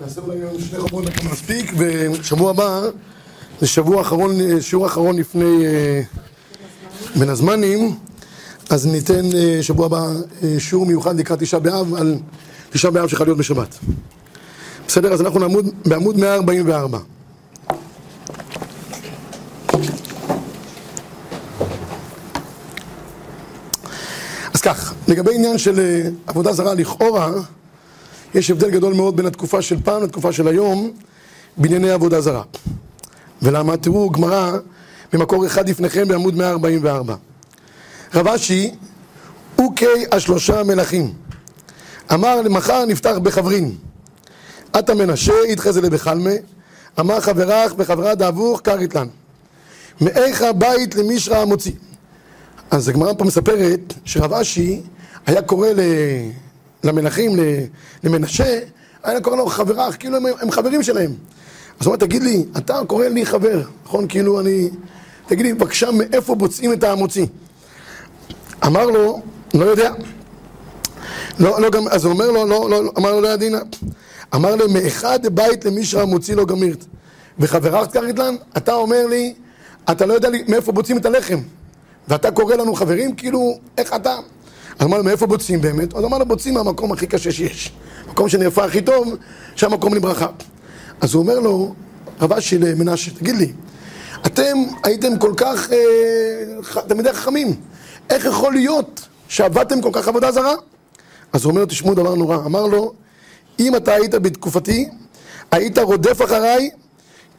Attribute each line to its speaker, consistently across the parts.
Speaker 1: נעשה אולי היום שני חוברות אנחנו מספיק, ושבוע הבא זה שבוע אחרון, שיעור אחרון לפני אה, בין הזמנים, אז ניתן אה, שבוע הבא אה, שיעור מיוחד לקראת תשעה באב על תשעה באב שחל להיות בשבת. בסדר? אז אנחנו נעמוד בעמוד 144. אז כך, לגבי עניין של אה, עבודה זרה לכאורה, יש הבדל גדול מאוד בין התקופה של פעם לתקופה של היום בענייני עבודה זרה. ולמה? תראו גמרא במקור אחד לפניכם בעמוד 144. רב אשי, אוקיי השלושה מלכים. אמר למחר נפתח בחברין. עתה מנשה, איתך זה לבחלמה. אמר חברך וחברה דאבוך קריתלן. מאיכה בית למישרא המוציא. אז הגמרא פה מספרת שרב אשי היה קורא ל... למלכים, למנשה, היה קורא לו חברך, כאילו הם, הם חברים שלהם. אז הוא אומר, תגיד לי, אתה קורא לי חבר, נכון? כאילו אני... תגיד לי, בבקשה, מאיפה בוצעים את המוציא? אמר לו, לא יודע. לא, לא גם, אז הוא אומר לו, לא, לא, אמר לו, לא ידינה. אמר לו, מאחד בית למישרא מוציא לו גמירת. וחברך קריתלן, אתה אומר לי, אתה לא יודע לי מאיפה בוצעים את הלחם. ואתה קורא לנו חברים, כאילו, איך אתה? אז אמר לו, מאיפה בוצעים באמת? אז אמר לו, בוצעים מהמקום הכי קשה שיש. מקום שנאפה הכי טוב, שם מקום לברכה. אז הוא אומר לו, רבה של מנשה, תגיד לי, אתם הייתם כל כך אה, תלמידי חכמים, איך יכול להיות שעבדתם כל כך עבודה זרה? אז הוא אומר, תשמעו דבר נורא, אמר לו, אם אתה היית בתקופתי, היית רודף אחריי,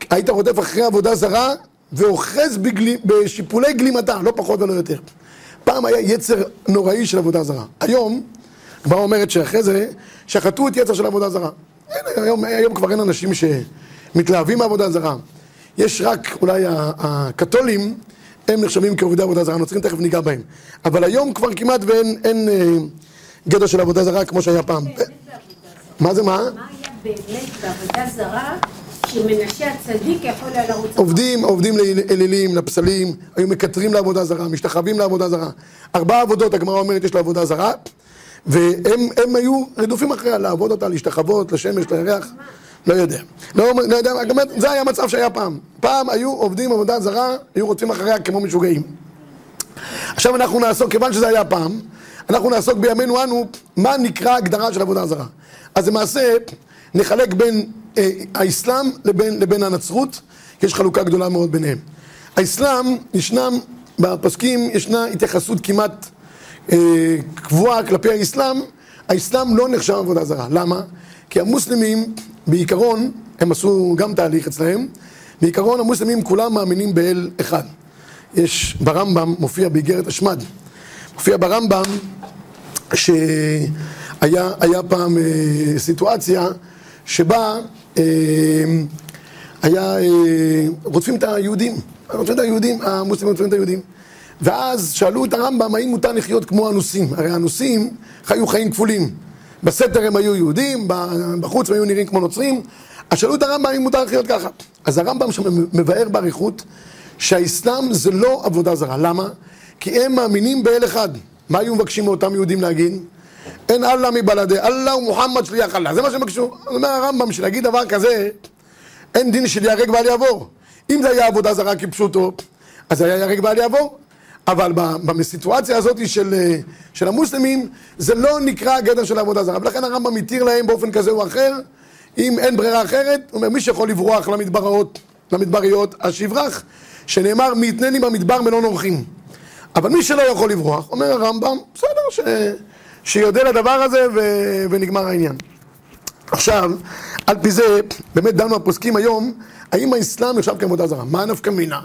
Speaker 1: היית רודף אחרי עבודה זרה, ואוחז בגלי, בשיפולי גלימתה, לא פחות ולא יותר. פעם היה יצר נוראי של עבודה זרה. היום, כבר אומרת שאחרי זה, שחטאו את יצר של עבודה זרה. אין, היום, היום כבר אין אנשים שמתלהבים מעבודה זרה. יש רק אולי הקתולים, הם נחשבים כעובדי עבודה זרה, נוצרים תכף ניגע בהם. אבל היום כבר כמעט ואין אין, אה, גדר של עבודה זרה כמו שהיה פעם. מה זה מה?
Speaker 2: מה היה באמת בעבודה זרה
Speaker 1: עובדים, עובדים לאלילים, לפסלים, היו מקטרים לעבודה זרה, משתחווים לעבודה זרה. ארבע עבודות, הגמרא אומרת, יש לעבודה זרה, והם הם היו רדופים אחריה, לעבוד אותה, להשתחוות, לשמש, לירח, לא יודע. לא, לא יודע, זה היה המצב שהיה פעם. פעם היו עובדים עבודה זרה, היו רודפים אחריה כמו משוגעים. עכשיו אנחנו נעסוק, כיוון שזה היה פעם, אנחנו נעסוק בימינו אנו, מה נקרא הגדרה של עבודה זרה. אז למעשה, נחלק בין אה, האסלאם לבין, לבין הנצרות, יש חלוקה גדולה מאוד ביניהם. האסלאם, ישנם, בפסקים ישנה התייחסות כמעט אה, קבועה כלפי האסלאם, האסלאם לא נחשב עבודה זרה. למה? כי המוסלמים, בעיקרון, הם עשו גם תהליך אצלהם, בעיקרון המוסלמים כולם מאמינים באל אחד. יש ברמב"ם, מופיע באיגרת השמד, מופיע ברמב"ם שהיה פעם אה, סיטואציה שבה אה, היה, אה, רודפים את היהודים, רודפים את היהודים, המוסלמים רודפים את היהודים. ואז שאלו את הרמב"ם האם מותר לחיות כמו אנוסים, הרי האנוסים חיו חיים כפולים. בסתר הם היו יהודים, בחוץ הם היו נראים כמו נוצרים, אז שאלו את הרמב"ם האם מותר לחיות ככה. אז הרמב"ם שם מבאר באריכות שהאסלאם זה לא עבודה זרה. למה? כי הם מאמינים באל אחד. מה היו מבקשים מאותם יהודים להגיד? אין אללה מבלעדי, אללה ומוחמד שליח אללה. זה מה שהם ביקשו. אומר הרמב"ם, שלהגיד דבר כזה, אין דין של ייהרג ואל יעבור. אם זה היה עבודה זרה כפשוטו, אז זה היה ייהרג ואל יעבור. אבל בסיטואציה הזאת של, של המוסלמים, זה לא נקרא גדר של עבודה זרה. ולכן הרמב"ם מתיר להם באופן כזה או אחר, אם אין ברירה אחרת, הוא אומר, מי שיכול לברוח למדבריות, למדבריות, אז שיברח, שנאמר, מי יתנני במדבר מלון אורחים. אבל מי שלא יכול לברוח, אומר הרמב"ם, בסדר, ש... שיודה לדבר הזה ו... ונגמר העניין. עכשיו, על פי זה, באמת דנו הפוסקים היום, האם האסלאם נחשב כעבודה זרה? מה נפקא מינה?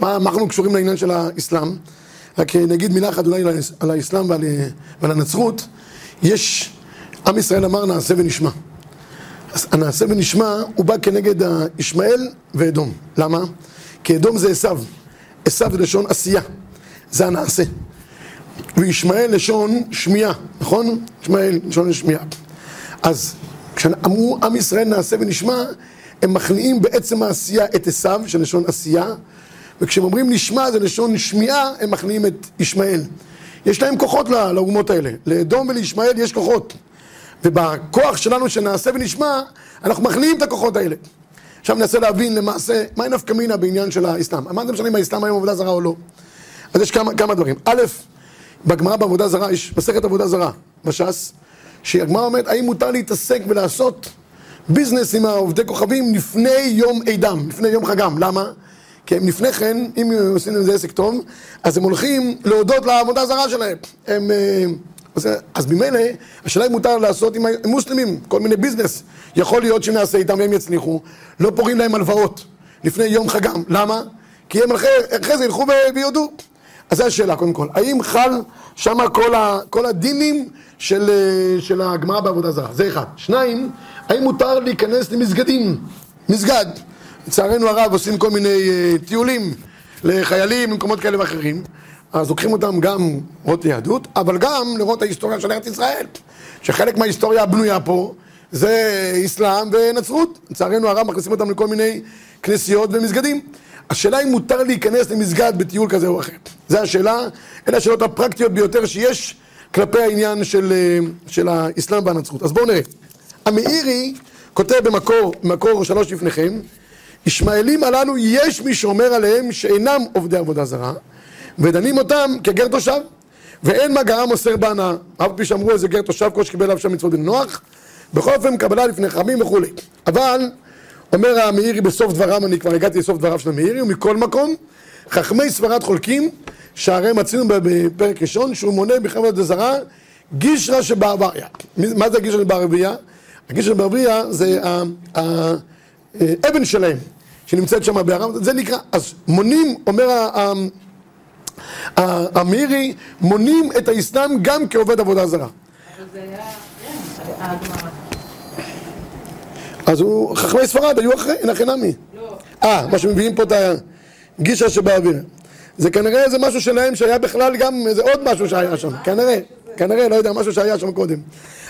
Speaker 1: מה אנחנו קשורים לעניין של האסלאם? רק נגיד מילה אחת אולי על האסלאם ועל, ועל הנצרות. יש, עם ישראל אמר נעשה ונשמע. אז הנעשה ונשמע הוא בא כנגד ישמעאל ואדום. למה? כי אדום זה עשו. עשו זה לשון עשייה. זה הנעשה. וישמעאל לשון שמיעה, נכון? ישמעאל לשון שמיעה. אז כשאמרו עם ישראל נעשה ונשמע, הם מכניעים בעצם העשייה את עשו, של לשון עשייה, וכשהם אומרים נשמע זה לשון שמיעה, הם מכניעים את ישמעאל. יש להם כוחות לאומות האלה. לאדום ולישמעאל יש כוחות. ובכוח שלנו שנעשה ונשמע, אנחנו מכניעים את הכוחות האלה. עכשיו ננסה להבין למעשה, מהי נפקא מינה בעניין של האסלאם. מה זה משנה אם האסלאם היום עבודה זרה או לא? אז יש כמה, כמה דברים. א', בגמרא בעבודה זרה, יש מסכת עבודה זרה בש"ס, שהגמרא אומרת, האם מותר להתעסק ולעשות ביזנס עם העובדי כוכבים לפני יום עידם, לפני יום חגם. למה? כי הם לפני כן, אם הם עושים עם זה עסק טוב, אז הם הולכים להודות לעבודה הזרה שלהם. הם... אה, אז ממילא, השאלה אם מותר לעשות עם המוסלמים, כל מיני ביזנס. יכול להיות שנעשה איתם והם יצליחו, לא פורעים להם הלוואות לפני יום חגם. למה? כי הם אחרי, אחרי זה ילכו ויודו. אז זו השאלה קודם כל. האם חל שם כל, כל הדינים של, אה, של הגמרא בעבודה זרה? זה אחד. שניים, האם מותר להיכנס למסגדים? מסגד. לצערנו הרב עושים כל מיני uh, טיולים לחיילים במקומות כאלה ואחרים. אז לוקחים אותם גם לראות יהדות, אבל גם לראות ההיסטוריה של ארץ ישראל. שחלק מההיסטוריה הבנויה פה זה אסלאם ונצרות. לצערנו הרב מכניסים אותם לכל מיני כנסיות ומסגדים. השאלה אם מותר להיכנס למסגד בטיול כזה או אחר. זו השאלה, אלה השאלות הפרקטיות ביותר שיש כלפי העניין של, אה, של האסלאם והנצרות. אז בואו נראה. המאירי כותב במקור, במקור שלוש לפניכם, ישמעאלים הללו יש מי שאומר עליהם שאינם עובדי עבודה זרה, ודנים אותם כגר תושב, ואין מה גרם מוסר בהנאה. אף פי שאמרו איזה גר תושב כל שקיבל עליו שם מצוות בן נוח, בכל אופן קבלה לפני חכמים וכולי. אבל, אומר המאירי בסוף דבריו, אני כבר הגעתי לסוף דבריו של המאירי, ומכל מקום, חכמי ספרד חולקים, שהרי מצינו בפרק ראשון, שהוא מונה בחברת עבודה זרה, גישרא שבעבריה. מה זה גישרא שבעבריה? הגישרא שבעבריה זה האבן שלהם, שנמצאת שם בארם, זה נקרא, אז מונים, אומר המאירי, מונים את האסלאם גם כעובד עבודה זרה. אבל זה היה, כן, אז הוא, חכמי ספרד היו אחרי, הכי נמי. לא. אה, מה שמביאים פה את הגישה שבאוויר. זה כנראה איזה משהו שלהם שהיה בכלל גם איזה עוד משהו שהיה שם, כנראה, כנראה, לא יודע, משהו שהיה שם קודם.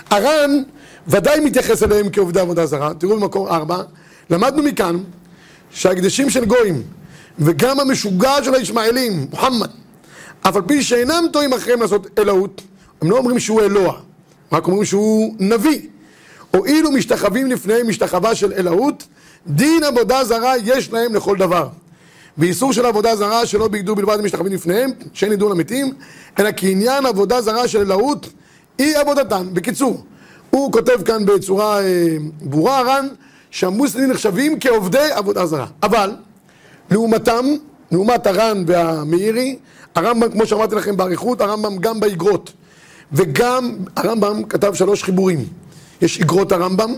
Speaker 1: הר"ן ודאי מתייחס אליהם כעובדי עבודה זרה, תראו במקור ארבע, למדנו מכאן שהקדשים של גויים וגם המשוגע של הישמעאלים, מוחמד, אף על פי שאינם טועים אחריהם לעשות אלוהות, הם לא אומרים שהוא אלוה, רק אומרים שהוא נביא. הואילו משתחווים לפניהם משתחווה של אלוהות, דין עבודה זרה יש להם לכל דבר. ואיסור של עבודה זרה שלא ביגדו בלבד משתחווים לפניהם, שאין ידעו למתים, אלא כעניין עבודה זרה של אלוהות היא עבודתן. בקיצור, הוא כותב כאן בצורה אה, ברורה, הר"ן, שהמוסלמים נחשבים כעובדי עבודה זרה. אבל, לעומתם, לעומת הר"ן והמאירי, הרמב"ם, כמו שאמרתי לכם באריכות, הרמב"ם גם באגרות. וגם הרמב"ם כתב שלוש חיבורים. יש אגרות הרמב"ם,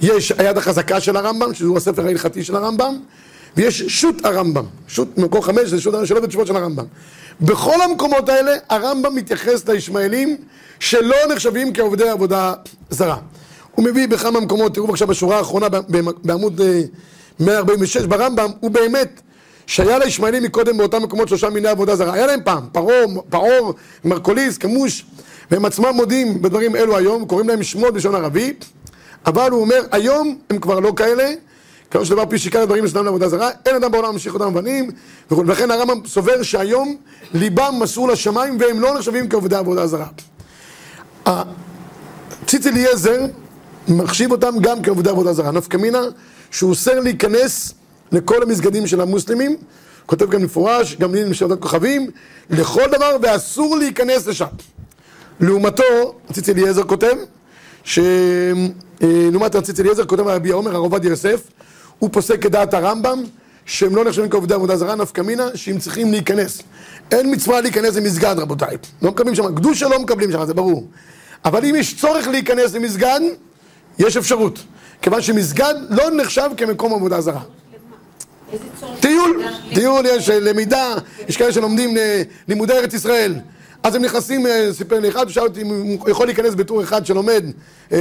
Speaker 1: יש היד החזקה של הרמב"ם, שהוא הספר ההלכתי של הרמב"ם, ויש שו"ת הרמב"ם. שו"ת מקור חמש זה שו"ת השאלות ותשובות של הרמב"ם. בכל המקומות האלה הרמב"ם מתייחס לישמעאלים שלא נחשבים כעובדי עבודה זרה. הוא מביא בכמה מקומות, תראו בבקשה בשורה האחרונה בעמוד 146 אה, ברמב"ם, הוא באמת שהיה לישמעאלים מקודם באותם מקומות שלושה מיני עבודה זרה. היה להם פעם, פרעה, פרעה, מרקוליס, כמוש, והם עצמם מודים בדברים אלו היום, קוראים להם שמות בלשון ערבית, אבל הוא אומר, היום הם כבר לא כאלה, כמו שדבר פי שיקר הדברים יש לעבודה זרה, אין אדם בעולם ממשיך אותם אבנים, ולכן הרמב"ם סובר שהיום ליבם מסור לשמיים והם לא נחשבים כעובדי עבודה זרה. ציץ אליעזר מחשיב אותם גם כעובדי עבודה זרה. נפקא מינה שהוא אוסר להיכנס לכל המסגדים של המוסלמים, כותב גם מפורש, גם לי משרדת כוכבים, לכל דבר ואסור להיכנס לשם. לעומתו, ציץ אליעזר כותב, שלעומת ציץ אליעזר כותב רבי עומר, הרב עובדיה יוסף, הוא פוסק כדעת הרמב"ם, שהם לא נחשבים כעובדי עבודה זרה, נפקא מינה, שהם צריכים להיכנס. אין מצווה להיכנס למסגד, רבותיי. לא מקבלים שם, קדושה לא מקבלים שם, זה ברור. אבל אם יש צורך להיכנס למסגד, יש אפשרות. כיוון שמסגד לא נחשב כמקום עבודה זרה. טיול, טיול יש למידה, יש כאלה שלומדים אה, לימודי ארץ ישראל. אז הם נכנסים, אה, סיפר לי אחד, ושאל אותי אם הוא יכול להיכנס בטור אחד שלומד, אה,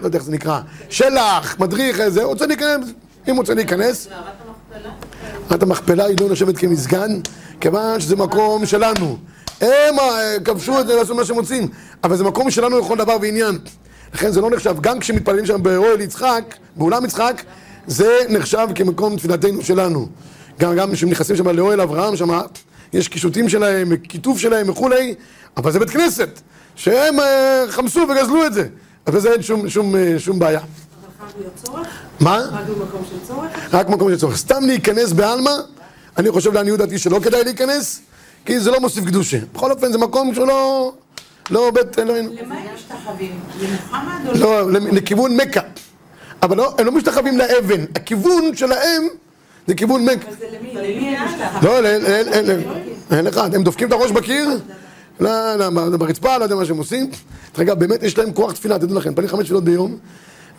Speaker 1: לא יודע איך זה נקרא, שלח, מדריך, איזה, רוצה להיכנס, אם רוצה להיכנס. מערת המכפלה היא לא נחשבת כמסגן, כיוון שזה מקום שלנו. הם כבשו את זה, לעשות מה שהם רוצים, אבל זה מקום שלנו לכל דבר ועניין. לכן זה לא נחשב, גם כשמתפללים שם באוהל יצחק, באולם יצחק, זה נחשב כמקום תפילתנו שלנו. גם, גם כשהם נכנסים שם לאוהל אברהם, שם יש קישוטים שלהם, כיתוב שלהם וכולי, אבל זה בית כנסת, שהם uh, חמסו וגזלו את זה. אז בזה אין שום, שום, אה, שום בעיה.
Speaker 3: צורך?
Speaker 1: מה?
Speaker 3: רק במקום של צורך?
Speaker 1: רק מקום שצורך. סתם להיכנס בעלמא, אני חושב לעניות דעתי שלא כדאי להיכנס, כי זה לא מוסיף קדושה. בכל אופן זה מקום שהוא לא... לא בית אלוהים.
Speaker 3: למה הם משתחווים? למוחמד או
Speaker 1: לא, לכיוון מכה. אבל לא, הם לא משתחווים לאבן. הכיוון שלהם זה כיוון.
Speaker 3: זה למי? משתחווים?
Speaker 1: לא, אין, אין, אין, אין, אחד. הם דופקים את הראש בקיר, לא, לא, ברצפה, לא יודע מה שהם עושים. דרך אגב, באמת יש להם כוח תפילה, תדעו לכם, מתפללים חמש תפילות ביום,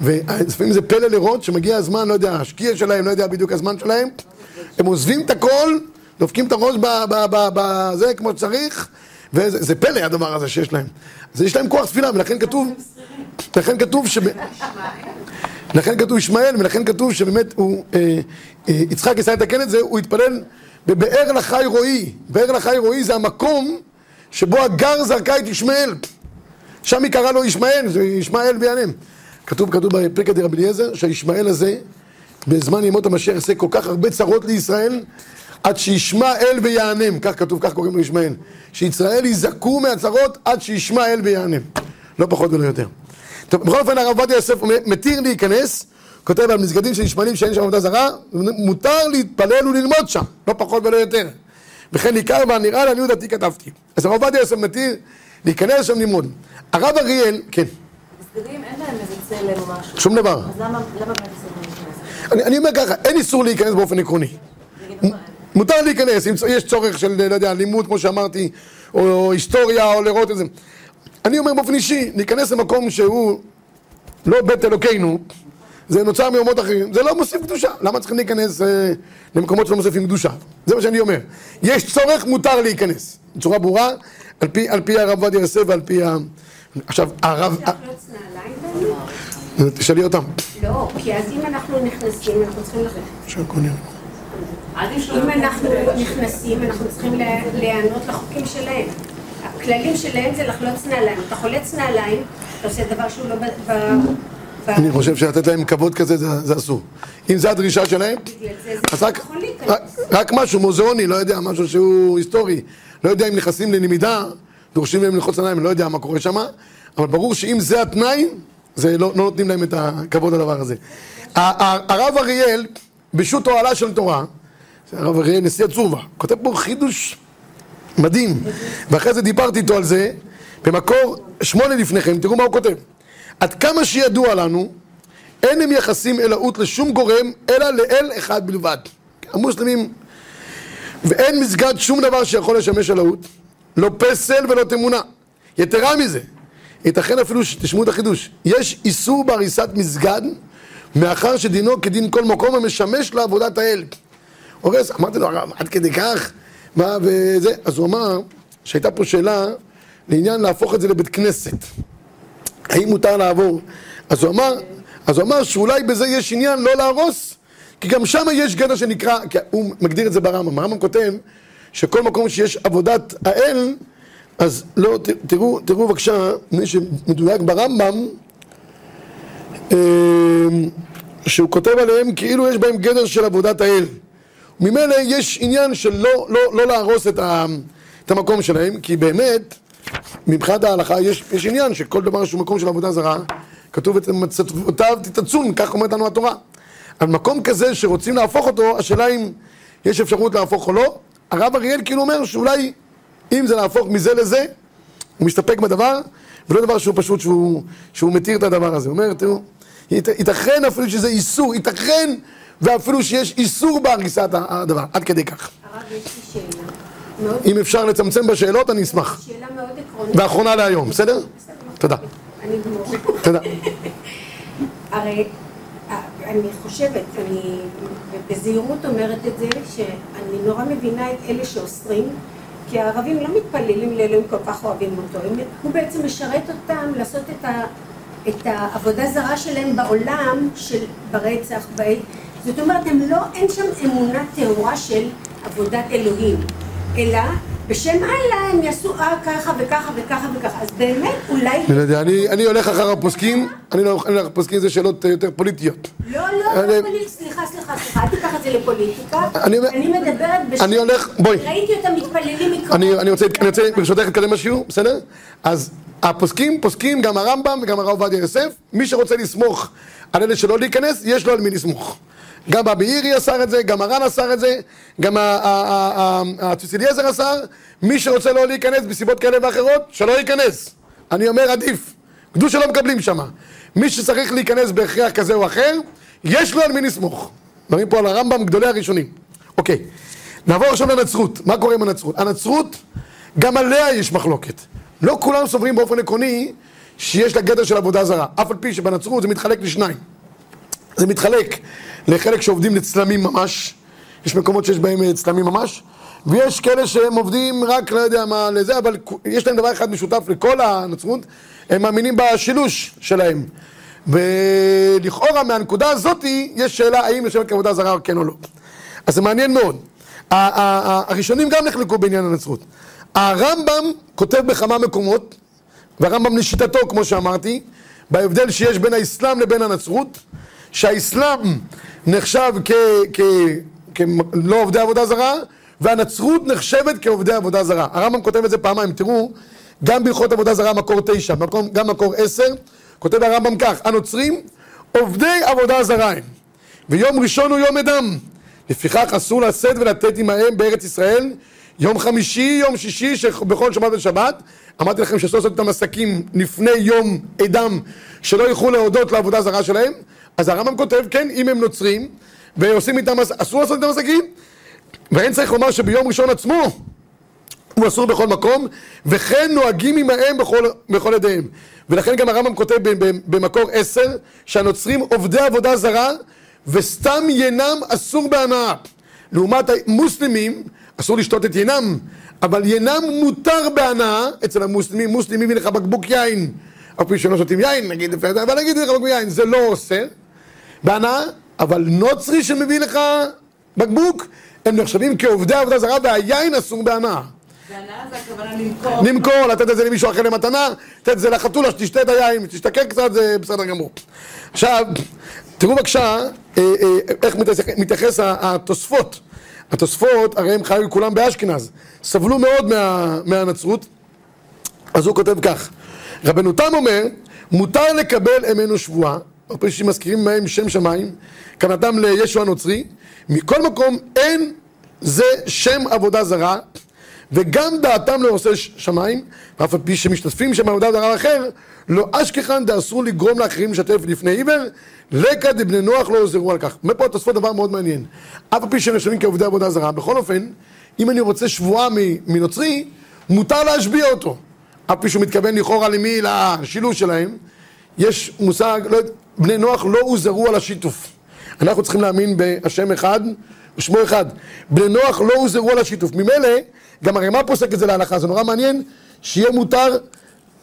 Speaker 1: ולפעמים זה פלא לראות שמגיע הזמן, לא יודע, השקיע שלהם, לא יודע בדיוק הזמן שלהם, הם עוזבים את הכל, דופקים את הראש בזה כמו שצריך, וזה זה פלא הדבר הזה שיש להם. אז יש להם כוח תפילה, ולכן כתוב, לכן כתוב ש... לכן כתוב ישמעאל, ולכן כתוב שבאמת הוא, אה, יצחק ניסה לתקן את זה, הוא התפלל בבאר לחי רועי. באר לחי רועי זה המקום שבו הגר זרקה את ישמעאל. שם היא קראה לו ישמעאל, זה ישמעאל ויענם. כתוב, כתוב בפרקת רבי אליעזר, שהישמעאל הזה, בזמן ימות המשיח יעשה כל כך הרבה צרות לישראל, עד שישמע אל ויענם, כך כתוב, כך קוראים לו ישמעאל. שישראל יזעקו מהצרות עד שישמע אל ויענם. לא פחות ולא יותר. טוב, בכל אופן הרב עובדיה יוסף מתיר להיכנס, כותב על מסגדים של נשמעים שאין שם עבודה זרה, מותר להתפלל וללמוד שם, לא פחות ולא יותר. וכן ניכר והנראה לעניות דעתי כתבתי. אז הרב עובדיה יוסף מתיר להיכנס שם ללמוד. הרב אריאל, כן,
Speaker 4: מסגדים אין להם איזה צלם או משהו.
Speaker 1: שום דבר.
Speaker 4: אז למה באמת אסור?
Speaker 1: אני, אומר ככה, אין איסור להיכנס באופן עקרוני. מותר להיכנס, אם יש צורך של, לא יודע, לימוד, כמו שאמרתי, או היסטוריה, או לראות איזה... אני אומר באופן אישי, להיכנס למקום שהוא לא בית אלוקינו, זה נוצר מאומות אחרים, זה לא מוסיף קדושה. למה צריכים להיכנס אה, למקומות שלא מוסיפים קדושה? זה מה שאני אומר. יש צורך, מותר להיכנס. בצורה ברורה, על פי, על פי הרב עובדיה יוסף ועל פי ה... עכשיו, הרב... תשאלי אותם.
Speaker 2: לא, כי אז אם אנחנו נכנסים, אנחנו צריכים ללכת. אם אנחנו. נכנסים, אנחנו צריכים לה- להיענות לחוקים שלהם. הכללים שלהם זה לחלוץ נעליים. אתה חולץ נעליים, אתה עושה דבר שהוא לא
Speaker 1: אני חושב שלתת להם כבוד כזה זה, זה אסור. אם זו הדרישה שלהם, אז רק, משהו מוזיאוני, לא יודע, משהו שהוא היסטורי. לא יודע אם נכנסים ללמידה, דורשים מהם ללחוץ עיניים, לא יודע מה קורה שם, אבל ברור שאם זה התנאי, זה לא, לא נותנים להם את הכבוד לדבר הזה. הרב אריאל, בשו"ת אוהלה של תורה, הרב אריאל, נשיא הצורבה, כותב פה חידוש מדהים, ואחרי זה דיברתי איתו על זה, במקור שמונה לפניכם, תראו מה הוא כותב. עד כמה שידוע לנו, אין הם יחסים אלוהות לשום גורם, אלא לאל אחד בלבד. המוסלמים, ואין מסגד שום דבר שיכול לשמש אלוהות, לא פסל ולא תמונה. יתרה מזה, ייתכן אפילו שתשמעו את החידוש, יש איסור בהריסת מסגד, מאחר שדינו כדין כל מקום המשמש לעבודת האל. הורס, אמרתי לו, הרב, עד כדי כך? מה וזה? אז הוא אמר שהייתה פה שאלה לעניין להפוך את זה לבית כנסת. האם מותר לעבור? אז הוא אמר, אז הוא אמר שאולי בזה יש עניין לא להרוס, כי גם שם יש גדר שנקרא, כי הוא מגדיר את זה ברמב"ם. הרמב"ם כותב שכל מקום שיש עבודת האל, אז לא, תראו, תראו בבקשה, מי שמדויק ברמב"ם, אה, שהוא כותב עליהם כאילו יש בהם גדר של עבודת האל. ממילא יש עניין של לא, לא, לא להרוס את, ה, את המקום שלהם, כי באמת, מבחינת ההלכה יש, יש עניין שכל דבר שהוא מקום של עבודה זרה, כתוב את מצוותיו תתעצון, כך אומרת לנו התורה. על מקום כזה שרוצים להפוך אותו, השאלה אם יש אפשרות להפוך או לא. הרב אריאל כאילו אומר שאולי אם זה להפוך מזה לזה, הוא מסתפק בדבר, ולא דבר שהוא פשוט, שהוא, שהוא מתיר את הדבר הזה. הוא אומר, תראו, ית, ייתכן אפילו שזה איסור, ייתכן ואפילו שיש איסור בהריסת הדבר, עד כדי כך.
Speaker 2: הרב, יש לי שאלה.
Speaker 1: אם אפשר לצמצם בשאלות, אני אשמח.
Speaker 2: שאלה מאוד עקרונית.
Speaker 1: ואחרונה להיום, בסדר? תודה.
Speaker 2: אני גמור.
Speaker 1: תודה.
Speaker 2: הרי אה, אני חושבת, אני בזהירות אומרת את זה, שאני נורא מבינה את אלה שאוסרים, כי הערבים לא מתפללים לאלה הם כל כך אוהבים אותו, הוא בעצם משרת אותם לעשות את, ה, את העבודה זרה שלהם בעולם, של, ברצח, ב... זאת אומרת, הם לא, אין שם אמונה טהורה של עבודת אלוהים, אלא בשם אללה הם יעשו אה ככה וככה וככה וככה, אז באמת אולי...
Speaker 1: לא יודע, אני אני הולך אחר הפוסקים, אני לא הולך אחר הפוסקים, זה שאלות אה, יותר פוליטיות.
Speaker 2: לא, לא,
Speaker 1: אני-
Speaker 2: לא סליחה, סליחה, סליחה, אל תיקח את זה לפוליטיקה.
Speaker 1: אני
Speaker 2: אני מדברת בשם...
Speaker 1: אני הולך- בואי.
Speaker 2: ראיתי אותם מתפללים מקרוב.
Speaker 1: אני, אני רוצה, אני רוצה ברשותך להתקדם בשיעור, בסדר? אז הפוסקים פוסקים גם הרמב"ם וגם הרב עובדיה יוסף, מי שרוצה לסמוך על אלה שלא להיכנס, יש לו על מי לסמוך. גם אבי עירי אסר את זה, גם הר"ן אסר את זה, גם התפיס אליעזר אסר, מי שרוצה לא להיכנס בסיבות כאלה ואחרות, שלא ייכנס. אני אומר עדיף, קדושה לא מקבלים שם. מי שצריך להיכנס בהכרח כזה או אחר, יש לו על מי לסמוך. מדברים פה על הרמב"ם, גדולי הראשונים. אוקיי, נעבור עכשיו לנצרות. מה קורה עם הנצרות? הנצרות, גם עליה יש מחלוקת. לא כולם סוברים באופן עקרוני שיש לה גדר של עבודה זרה. אף על פי שבנצרות זה מתחלק לשניים. זה מתחלק לחלק שעובדים לצלמים ממש, יש מקומות שיש בהם אה, צלמים ממש, ויש כאלה שהם עובדים רק, לא יודע מה, לזה, אבל יש להם דבר אחד משותף לכל הנצרות, הם מאמינים בשילוש שלהם. ולכאורה מהנקודה הזאתי יש שאלה האם יושבת כעבודה זרה כן או לא. אז זה מעניין מאוד. הראשונים גם נחלקו בעניין הנצרות. הרמב"ם כותב בכמה מקומות, והרמב"ם לשיטתו, כמו שאמרתי, בהבדל שיש בין האסלאם לבין הנצרות, שהאסלאם נחשב כלא עובדי עבודה זרה, והנצרות נחשבת כעובדי עבודה זרה. הרמב"ם כותב את זה פעמיים, תראו, גם בהלכות עבודה זרה מקור תשע, גם מקור עשר, כותב הרמב"ם כך, הנוצרים עובדי עבודה זרה הם, ויום ראשון הוא יום אדם, לפיכך אסור לשאת ולתת עמהם בארץ ישראל יום חמישי, יום שישי, בכל שבת ושבת. אמרתי לכם שאסור לעשות איתם עסקים לפני יום אדם, שלא ילכו להודות לעבודה זרה שלהם. אז הרמב"ם כותב, כן, אם הם נוצרים, ועושים איתם, אסור לעשות איתם עסקים. ואין צריך לומר שביום ראשון עצמו הוא אסור בכל מקום, וכן נוהגים עמהם בכל, בכל ידיהם. ולכן גם הרמב"ם כותב במקור עשר, שהנוצרים עובדי עבודה זרה, וסתם ינם אסור בהנאה. לעומת המוסלמים, אסור לשתות את ינם, אבל ינם מותר בהנאה אצל המוסלמים, מוסלמי מביא לך בקבוק יין, אף פי שלא שותים יין, נגיד, אבל נגיד לך בקבוק יין, זה לא עושה, בהנאה, אבל נוצרי שמביא לך בקבוק, הם נחשבים כעובדי עבודה זרה והיין אסור בהנאה.
Speaker 3: בהנאה זה הכוונה למכור.
Speaker 1: למכור, לתת את זה למישהו אחר למתנה, לתת את זה לחתולה שתשתה את היין, תשתכר קצת, זה בסדר גמור. עכשיו, תראו בבקשה אה, אה, איך מתייחס התוספות. התוספות, הרי הם חיו כולם באשכנז, סבלו מאוד מה, מהנצרות, אז הוא כותב כך: רבנו תם אומר, מותר לקבל אמנו שבועה, הרבה שמזכירים מהם שם שמיים, כוונתם לישו הנוצרי, מכל מקום אין זה שם עבודה זרה, וגם דעתם לא עושה שמיים, ואף על פי שמשתתפים שם עבודה זרה אחר, לא אשכחן דאסרו לגרום לאחרים לשתף לפני עיוור, לקא דבני נוח לא עוזרו על כך. אומר פה התוספות דבר מאוד מעניין. אף על פי שהם נחשבים כעובדי עבודה זרה, בכל אופן, אם אני רוצה שבועה מנוצרי, מותר להשביע אותו. אף פי שהוא מתכוון לכאורה למי? לשילוש שלהם. יש מושג, לא, בני נוח לא הוזהרו על השיתוף. אנחנו צריכים להאמין בהשם אחד ושמו אחד. בני נוח לא הוזהרו על השיתוף. ממילא, גם הרמ"א פוסק את זה להלכה, זה נורא מעניין, שיהיה מותר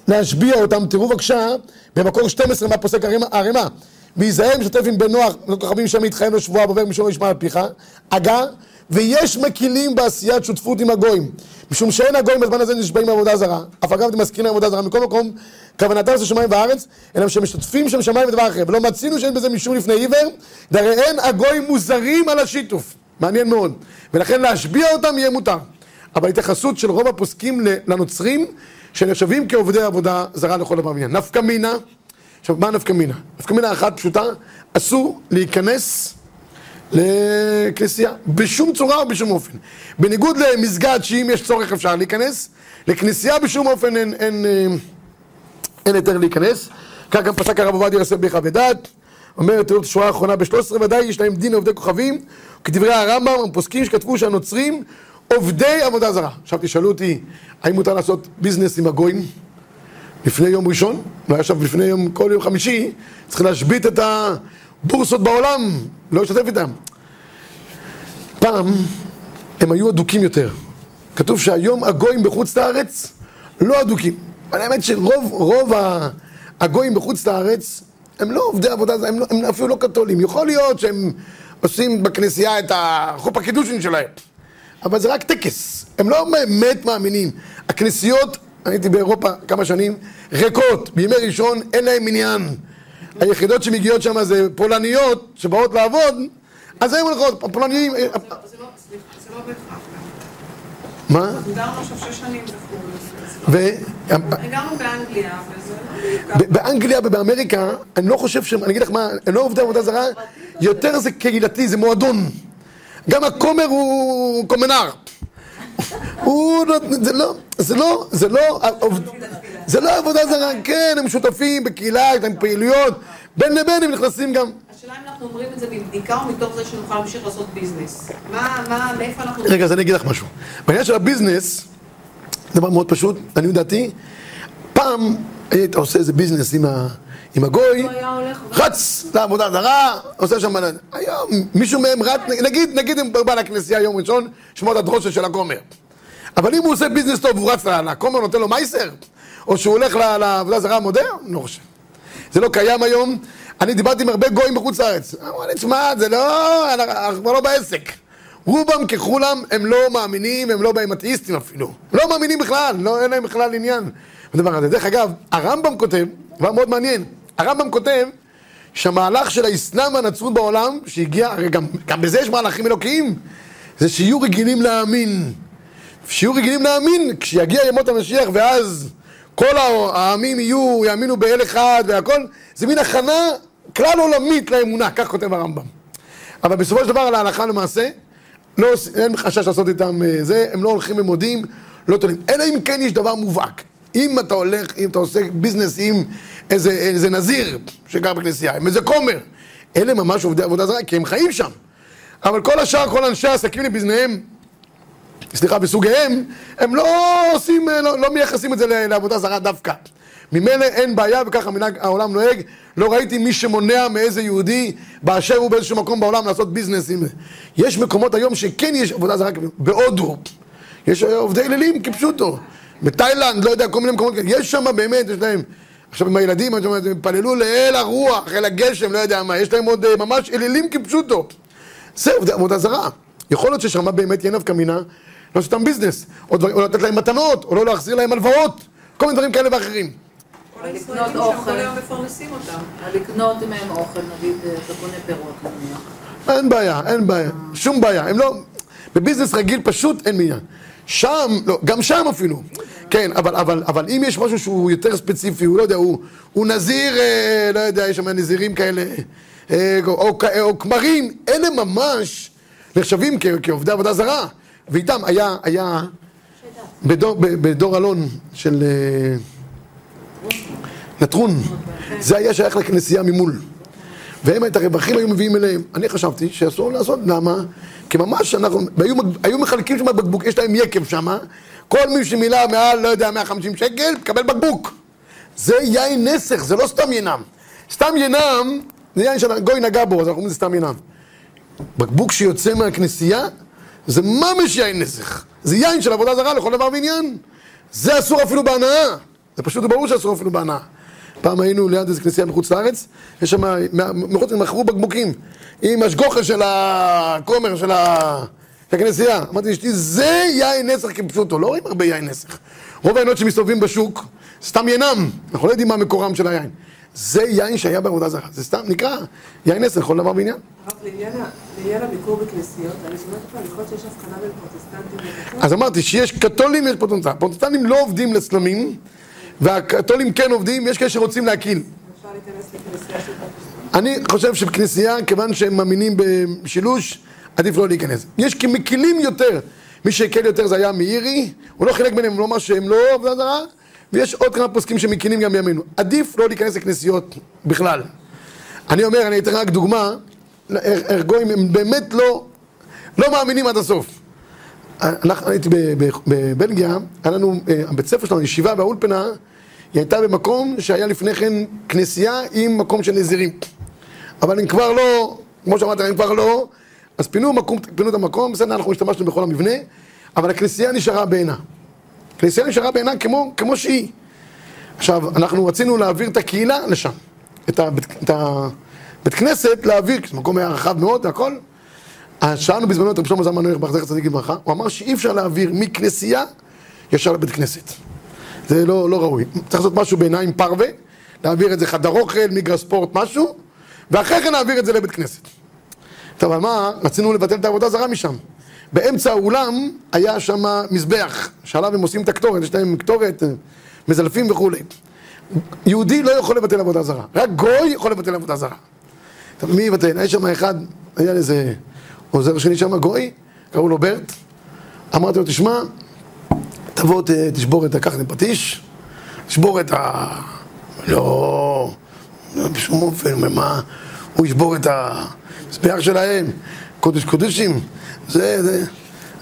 Speaker 1: להשביע אותם. תראו בבקשה, במקור 12 מה פוסק הרמ"א. ויזהר משתף עם בן נוח, לא כוכבים שם יתחייב לשבועה ועובר משום ישמע על פיך, אגה, ויש מקילים בעשיית שותפות עם הגויים. משום שאין הגויים בזמן הזה נשבעים בעבודה זרה, אף אגב אתם מזכירים בעבודה זרה, מכל מקום, כוונתם זה שמיים וארץ, אלא שהם משתתפים שם שמיים ודבר אחר, ולא מצינו שאין בזה משום לפני עיוור, דרי אין הגויים מוזרים על השיתוף. מעניין מאוד. ולכן להשביע אותם יהיה מותר. אבל התייחסות של רוב הפוסקים לנוצרים, שנחשבים כעובדי עבודה זרה לכל דבר ועניין. נפקא מינה עכשיו, מה נפקא מינה? נפקא מינה אחת פשוטה, אסור להיכנס לכנסייה, בשום צורה ובשום אופן. בניגוד למסגד, שאם יש צורך אפשר להיכנס, לכנסייה בשום אופן אין, אין, אין, אין היתר להיכנס. כך גם פסק הרב עובדיה יוסף בחוות דעת, אומר את השורה האחרונה ב-13 ודאי יש להם דין עובדי כוכבים, כדברי הרמב"ם, הפוסקים שכתבו שהנוצרים עובדי עבודה זרה. עכשיו תשאלו אותי, האם מותר לעשות ביזנס עם הגויים? לפני יום ראשון, ועכשיו לפני יום, כל יום חמישי, צריך להשבית את הבורסות בעולם, לא לשתף איתם. פעם הם היו אדוקים יותר. כתוב שהיום הגויים בחוץ לארץ לא אדוקים. אבל האמת שרוב רוב הגויים בחוץ לארץ הם לא עובדי עבודה, הם, לא, הם אפילו לא קתולים. יכול להיות שהם עושים בכנסייה את החופ הקידושין שלהם, אבל זה רק טקס. הם לא באמת מאמינים. הכנסיות הייתי באירופה כמה שנים, ריקות, בימי ראשון אין להם עניין. היחידות שמגיעות שם זה פולניות שבאות לעבוד, אז הם הולכות, הפולניים...
Speaker 3: זה לא בהכרח.
Speaker 1: מה?
Speaker 3: גרנו עכשיו שש שנים בחו"ל.
Speaker 1: ו...
Speaker 3: הגרנו באנגליה, וזה לא
Speaker 1: באנגליה ובאמריקה, אני לא חושב שהם, אני אגיד לך מה, הם לא עובדי עבודה זרה, יותר זה קהילתי, זה מועדון. גם הכומר הוא קומנר. הוא לא, זה לא, זה לא, זה לא, זה לא עבודה זרה, כן, הם שותפים בקהילה, יש להם פעילויות, בין לבין הם נכנסים גם.
Speaker 3: השאלה אם אנחנו אומרים את זה מבדיקה או מתוך זה שנוכל להמשיך לעשות ביזנס. מה, מה, מאיפה אנחנו...
Speaker 1: רגע, אז אני אגיד לך משהו. בעניין של הביזנס, דבר מאוד פשוט, אני דעתי, פעם היית עושה איזה ביזנס עם, ה, עם הגוי,
Speaker 3: הוא
Speaker 1: רץ לעבודה זרה, עושה שם... היום מישהו מהם רץ, נגיד, נגיד אם הוא בא לכנסייה יום ראשון, לשמוע את הדרשה של הכומר. אבל אם הוא עושה ביזנס טוב והוא רץ לכומר, נותן לו מעשר, או שהוא הולך לעבודה זרה מודה, לא חושב. זה לא קיים היום. אני דיברתי עם הרבה גויים בחוץ לארץ. אמרו לי, תשמע, זה לא, אנחנו כבר לא בעסק. רובם ככולם הם לא מאמינים, הם לא באים אתאיסטים אפילו. לא מאמינים בכלל, לא, אין להם בכלל עניין בדבר הזה. דרך אגב, הרמב"ם כותב, דבר מאוד מעניין, הרמב"ם כותב שהמהלך של האסלאם והנצרות בעולם, שהגיע, הרי גם, גם בזה יש מהלכים אלוקיים, זה שיהיו רגילים להאמין. שיהיו רגילים להאמין, כשיגיע ימות המשיח ואז כל העמים יהיו, יאמינו באל אחד והכל, זה מין הכנה כלל עולמית לאמונה, כך כותב הרמב"ם. אבל בסופו של דבר, על ההלכה למעשה, לא, אין חשש לעשות איתם אה, זה, הם לא הולכים ומודים, לא תולים. אלא אם כן יש דבר מובהק. אם אתה הולך, אם אתה עושה ביזנס עם איזה, איזה נזיר שגר בכנסייה, עם איזה כומר, אלה ממש עובדי עבודה זרה, כי הם חיים שם. אבל כל השאר, כל אנשי העסקים לבזניהם, סליחה, בסוגיהם, הם לא עושים, לא, לא מייחסים את זה לעבודה זרה דווקא. ממילא אין בעיה, וככה מנהג העולם נוהג. לא ראיתי מי שמונע מאיזה יהודי באשר הוא באיזשהו מקום בעולם לעשות ביזנס עם זה. יש מקומות היום שכן יש עבודה זרה, בהודו, יש עובדי אלילים כפשוטו. בתאילנד, לא יודע, כל מיני מקומות כאלה. יש שם באמת, יש להם... עכשיו עם הילדים, הם פללו לאל הרוח, אל הגשם, לא יודע מה, יש להם עוד אה, ממש אלילים כפשוטו. זה עובדי עבודה זרה. יכול להיות ששם באמת יהיה נפקא מינה, לא סתם ביזנס, או, דבר, או לתת להם מתנות, או לא להחזיר להם הלוואות, כל מיני דברים כאלה ואחרים.
Speaker 3: כל
Speaker 4: לקנות אוכל.
Speaker 3: אותם.
Speaker 4: לקנות מהם אוכל, נגיד, אה, אתה קונה פירות נניח.
Speaker 1: אין בעיה, אין בעיה, שום בעיה. הם לא... בביזנס רגיל פשוט אין בעיה. שם, לא, גם שם אפילו. כן, אבל, אבל, אבל אם יש משהו שהוא יותר ספציפי, הוא לא יודע, הוא, הוא נזיר, אה, לא יודע, יש שם נזירים כאלה, אה, או, או, או כמרים, אלה ממש נחשבים כעובדי עבודה זרה. ואיתם היה, היה בדור, ב- בדור אלון של אה, נטרון, זה היה שייך לכנסייה ממול. והם את הרווחים היו מביאים אליהם. אני חשבתי שאסור לעשות, למה? כי ממש אנחנו, והיו, היו מחלקים שם בקבוק, יש להם יקב שם, כל מי שמילא מעל, לא יודע, 150 שקל, מקבל בקבוק. זה יין נסך, זה לא סתם ינם. סתם ינם, זה יין שהגוי נגע בו, אז אנחנו אומרים זה סתם ינם. בקבוק שיוצא מהכנסייה, זה ממש יין נסך. זה יין של עבודה זרה לכל דבר ועניין. זה אסור אפילו בהנאה. זה פשוט ברור שאסור אפילו בהנאה. פעם היינו ליד איזו כנסייה מחוץ לארץ, יש שם, מחוץ מכרו בקבוקים עם השגוחה של הכומר של הכנסייה. אמרתי לאשתי, זה יין נסך כפשוטו, לא רואים הרבה יין נסך. רוב היינות שמסתובבים בשוק, סתם ינם, אנחנו לא יודעים מה מקורם של היין. זה יין שהיה בעבודה זרה, זה סתם נקרא יין נסך, כל דבר ועניין.
Speaker 5: הרב, לעניין הביקור בכנסיות, אני שומעת יכול להיות שיש הבחנה בין פרוטסטנטים.
Speaker 1: אז אמרתי שיש קתולים ויש פרוטסטנטים. הפרוטסטנטים לא עובדים לצלמים, והקתולים כן עובדים, יש כאלה שרוצים
Speaker 5: פרוטסטנטים.
Speaker 1: אני חושב שבכנסייה, כיוון שהם מאמינים בשילוש, עדיף לא להיכנס. יש כמקילים יותר, מי שהקל יותר זה היה מאירי, הוא לא חילק ביניהם, הוא לא אמר שהם לא עבודה זרה, ויש עוד כמה פוסקים שמקילים גם בימינו. עדיף לא להיכנס לכנסיות בכלל. אני אומר, אני אתן רק דוגמה, ארגואים הם באמת לא, לא מאמינים עד הסוף. אנחנו, הייתי בבלגיה, היה לנו, אה, הבית ספר שלנו, ישיבה באולפנה, היא הייתה במקום שהיה לפני כן כנסייה עם מקום של נזירים. אבל הם כבר לא, כמו שאמרת, הם כבר לא, אז פינו, מקום, פינו את המקום, בסדר, אנחנו השתמשנו בכל המבנה, אבל הכנסייה נשארה בעינה. הכנסייה נשארה בעינה כמו, כמו שהיא. עכשיו, אנחנו רצינו להעביר את הקהילה לשם. את הבית, את הבית כנסת להעביר, כי זה מקום היה רחב מאוד והכל. אז שאלנו בזמנו את רב שלמה זלמן נוירך, זכר צדיק לברכה, הוא אמר שאי אפשר להעביר מכנסייה ישר לבית כנסת. זה לא, לא ראוי. צריך לעשות משהו בעיניים פרווה, להעביר את זה חדר אוכל, מגרס ספורט, משהו, ואחרי כן להעביר את זה לבית כנסת. טוב, אבל מה, רצינו לבטל את העבודה זרה משם. באמצע האולם היה שם מזבח, שעליו הם עושים את הקטורת, יש להם קטורת, אה, מזלפים וכולי. יהודי לא יכול לבטל עבודה זרה, רק גוי יכול לבטל עבודה זרה. טוב, מי יבטל? היה שם אחד, היה איזה עוזר שלי שם, גוי, קראו לו ברט. אמרתי לו, תשמע, תבוא, תשבור את, את פטיש, תשבור את ה... לא, לא, בשום אופן, מה, הוא ישבור את המזבח שלהם, קודש קודשים, זה, זה.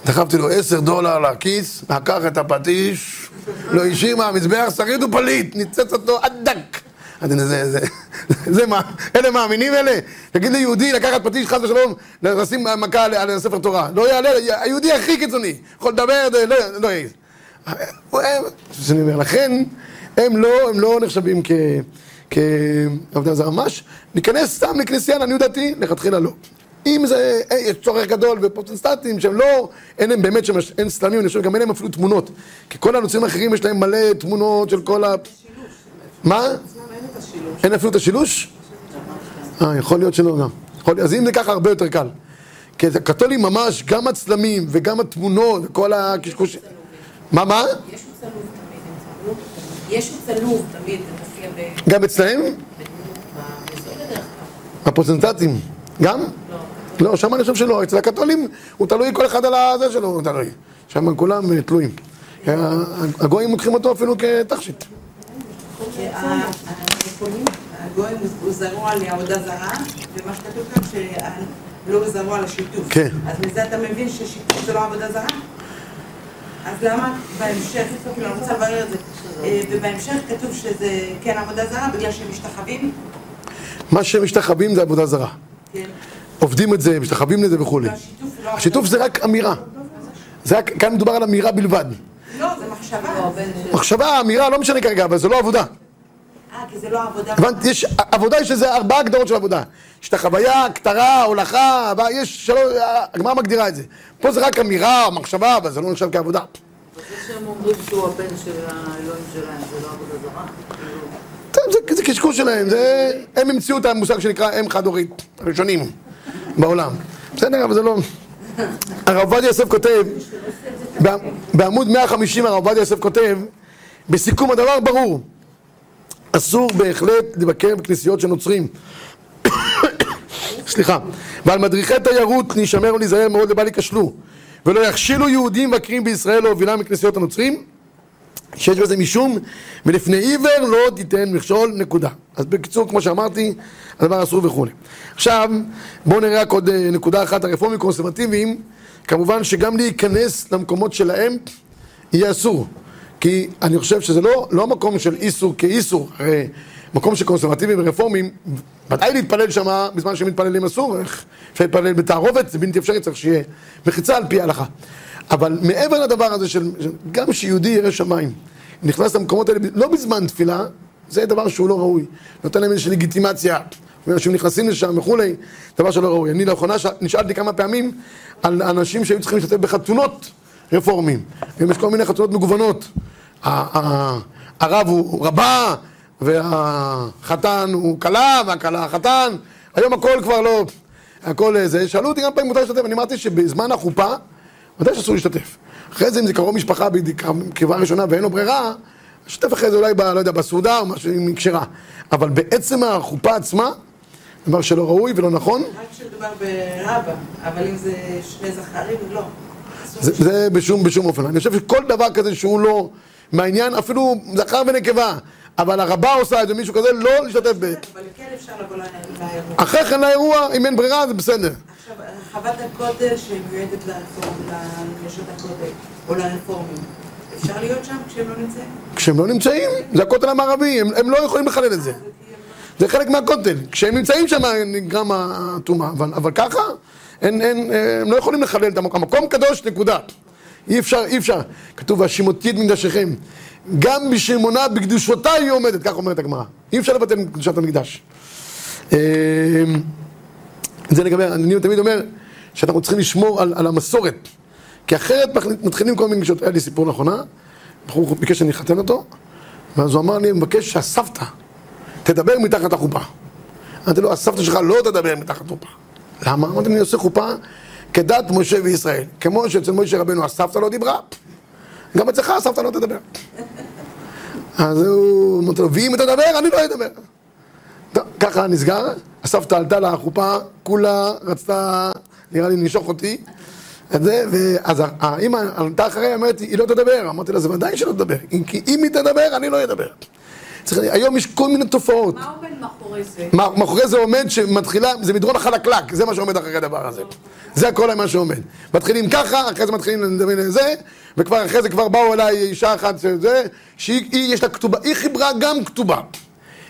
Speaker 1: דחפתי לו עשר דולר לכיס, לקח את הפטיש, לא השאיר מהמזבח, שריד ופליט, ניצץ אותו עד דק. זה, זה, זה מה, אלה מאמינים אלה? תגיד לי יהודי לקחת פטיש חס ושלום, לשים מכה על, ספר תורה. לא יעלה, היהודי הכי קיצוני, יכול לדבר, זה לא, לא יעז. הוא- הם- שאני אומר, לכן הם לא, הם לא נחשבים כ... כעבודה זרה ממש, להיכנס סתם לכנסייה לעניות דעתי, לכתחילה לא. אם זה, אה, יש צורך גדול בפרוטסטנטים שהם לא, אין להם באמת שם, אין סלמים, אני חושב גם אין להם אפילו תמונות. כי כל הנוצרים האחרים יש להם מלא תמונות של כל ה... מה?
Speaker 5: אין
Speaker 1: אפילו את השילוש? אה, יכול להיות שלא גם. יכול- אז אם זה ככה, הרבה יותר קל. כי את הקתולים ממש, גם הצלמים וגם התמונות וכל הקשקוש... מה, מה?
Speaker 4: ישו צלוב תמיד, הם צלוב. ישו צלוב תמיד, זה מופיע ב...
Speaker 1: גם אצלהם? הפרוטסטנטים? גם?
Speaker 4: לא.
Speaker 1: לא, שם אני חושב שלא. אצל הקתולים הוא תלוי כל אחד על הזה שלו, הוא תלוי. שם כולם אה, תלויים. אה, הגויים לוקחים אותו אפילו כתכשיט.
Speaker 6: הגויים הוא זרוע לעבודה זרה, ומה שכתוב כאן שלא הוא זרוע לשיתוף.
Speaker 1: כן.
Speaker 6: אז מזה אתה מבין ששיתוף זה לא עבודה זרה? אז למה בהמשך, כאילו אני רוצה לברר את זה, אה, ובהמשך כתוב שזה כן עבודה זרה בגלל שהם משתחווים?
Speaker 1: מה שהם משתחווים זה עבודה זרה.
Speaker 6: כן.
Speaker 1: עובדים את זה, משתחווים לזה וכולי.
Speaker 6: והשיתוף לא...
Speaker 1: השיתוף זה רק אמירה. זה רק, כאן מדובר על אמירה בלבד.
Speaker 6: לא, זה מחשבה.
Speaker 1: מחשבה, אמירה, לא משנה כרגע, אבל זה לא עבודה.
Speaker 6: אה, כי זה לא עבודה.
Speaker 1: הבנת? יש, עבודה יש איזה ארבעה הגדרות של עבודה. יש את החוויה, כתרה, הולכה, יש שלוש, הגמרא מגדירה את זה. פה זה רק אמירה או מחשבה, אבל זה לא נחשב כעבודה.
Speaker 4: זה שהם אומרים שהוא הבן של האלוהים שלהם, זה לא עבודה זרה?
Speaker 1: זה, קשקוש שלהם, הם המציאו את המושג שנקרא אם חד-הורית, הראשונים בעולם. בסדר, אבל זה לא... הרב עובדיה יוסף כותב, בעמוד 150 הרב עובדיה יוסף כותב, בסיכום הדבר ברור, אסור בהחלט לבקר בכנסיות של נוצרים. סליחה, ועל מדריכי תיירות להישמר ולהיזהר מאוד לבל ייכשלו ולא יכשילו יהודים מבקרים בישראל להובילם מכנסיות הנוצרים שיש בזה משום ולפני עיוור לא תיתן מכשול, נקודה. אז בקיצור, כמו שאמרתי, הדבר אסור וכולי. עכשיו, בואו נראה רק עוד אה, נקודה אחת, הרפורמים קונסרבטיביים, כמובן שגם להיכנס למקומות שלהם יהיה אסור. כי אני חושב שזה לא, לא מקום של איסור כאיסור, הרי מקום של קונסרבטיבים ורפורמים, ודאי להתפלל שם בזמן שהם מתפללים אסור, אפשר להתפלל בתערובת, זה בלתי אפשרי, צריך שיהיה מחיצה על פי ההלכה. אבל מעבר לדבר הזה של, גם שיהודי ירא שמיים, נכנס למקומות האלה, לא בזמן תפילה, זה דבר שהוא לא ראוי. נותן להם איזושהי לגיטימציה, אנשים נכנסים לשם וכולי, דבר שלא ראוי. אני לאחרונה נשאלתי כמה פעמים על אנשים שהיו צריכים להשתתף בחתונות רפורמים. היום יש כל מיני חתונות מגוונות. הרב הוא רבה, והחתן הוא כלה, והכלה החתן. היום הכל כבר לא... הכל אה, זה. שאלו אותי כמה פעמים מותר להשתתף, אני אמרתי שבזמן החופה, ודאי שאסור להשתתף. אחרי זה, אם זה קרוב משפחה בקרבה ראשונה ואין לו ברירה, להשתתף אחרי זה אולי, ב, לא יודע, בסעודה או משהו עם כשרה. אבל בעצם החופה עצמה, דבר שלא ראוי ולא נכון,
Speaker 6: רק כשמדובר ברבא, אבל אם זה שני זכרים, לא.
Speaker 1: זה, זה בשום, בשום אופן. אני חושב שכל דבר כזה שהוא לא מהעניין, אפילו זכר ונקבה, אבל הרבה עושה את זה, מישהו כזה, לא להשתתף ב...
Speaker 6: אבל כן אפשר לבוא לאירוע.
Speaker 1: אחרי כן לאירוע, אם אין ברירה, זה בסדר.
Speaker 6: עכשיו, חוות הכותל שמיועדת לנשות הכותל, או לרפורמים, אפשר להיות שם כשהם לא נמצאים?
Speaker 1: כשהם לא נמצאים, זה הכותל המערבי, הם, הם לא יכולים לחלל את זה. זה חלק מהכותל. כשהם נמצאים שם נגרם הטומאה, אבל, אבל ככה, אין, אין, הם לא יכולים לחלל את המקום. המקום קדוש, נקודה. אי אפשר, אי אפשר. כתוב, והשימותי את מקדשיכם. גם בשמונה בקדושותיי היא עומדת, כך אומרת הגמרא. אי אפשר לבטל את קדושת המקדש. אה, זה לגבי, אני תמיד אומר שאנחנו צריכים לשמור על, על המסורת. כי אחרת מתחילים כל מיני גישות. היה לי סיפור לאחרונה, בחור ביקש שאני אחתן אותו, ואז הוא אמר לי, אני מבקש שהסבתא תדבר מתחת לחופה. אמרתי לו, הסבתא שלך לא תדבר מתחת לחופה. למה? אמרתי, אני עושה חופה כדת משה וישראל. כמו שאצל משה רבנו הסבתא לא דיברה, גם אצלך הסבתא לא תדבר. אז הוא אומר לו, ואם תדבר, אני לא אדבר. ככה נסגר, הסבתא עלתה לחופה, כולה רצתה, נראה לי, לנשוך אותי. זה, ואז האמא עלתה אחריה, אומרת, היא לא תדבר. אמרתי לה, זה ודאי שלא תדבר. כי אם היא תדבר, אני לא אדבר. צריך, היום יש כל מיני תופעות.
Speaker 3: מה עומד מאחורי זה?
Speaker 1: מה- מאחורי זה עומד שמתחילה, זה מדרון החלקלק, זה מה שעומד אחרי הדבר הזה. זה הכל מה שעומד. מתחילים ככה, אחרי זה מתחילים לדבר לזה, וכבר אחרי זה כבר באו אליי אישה אחת שזה, שהיא, היא, יש לה כתובה, היא חיברה גם כתובה.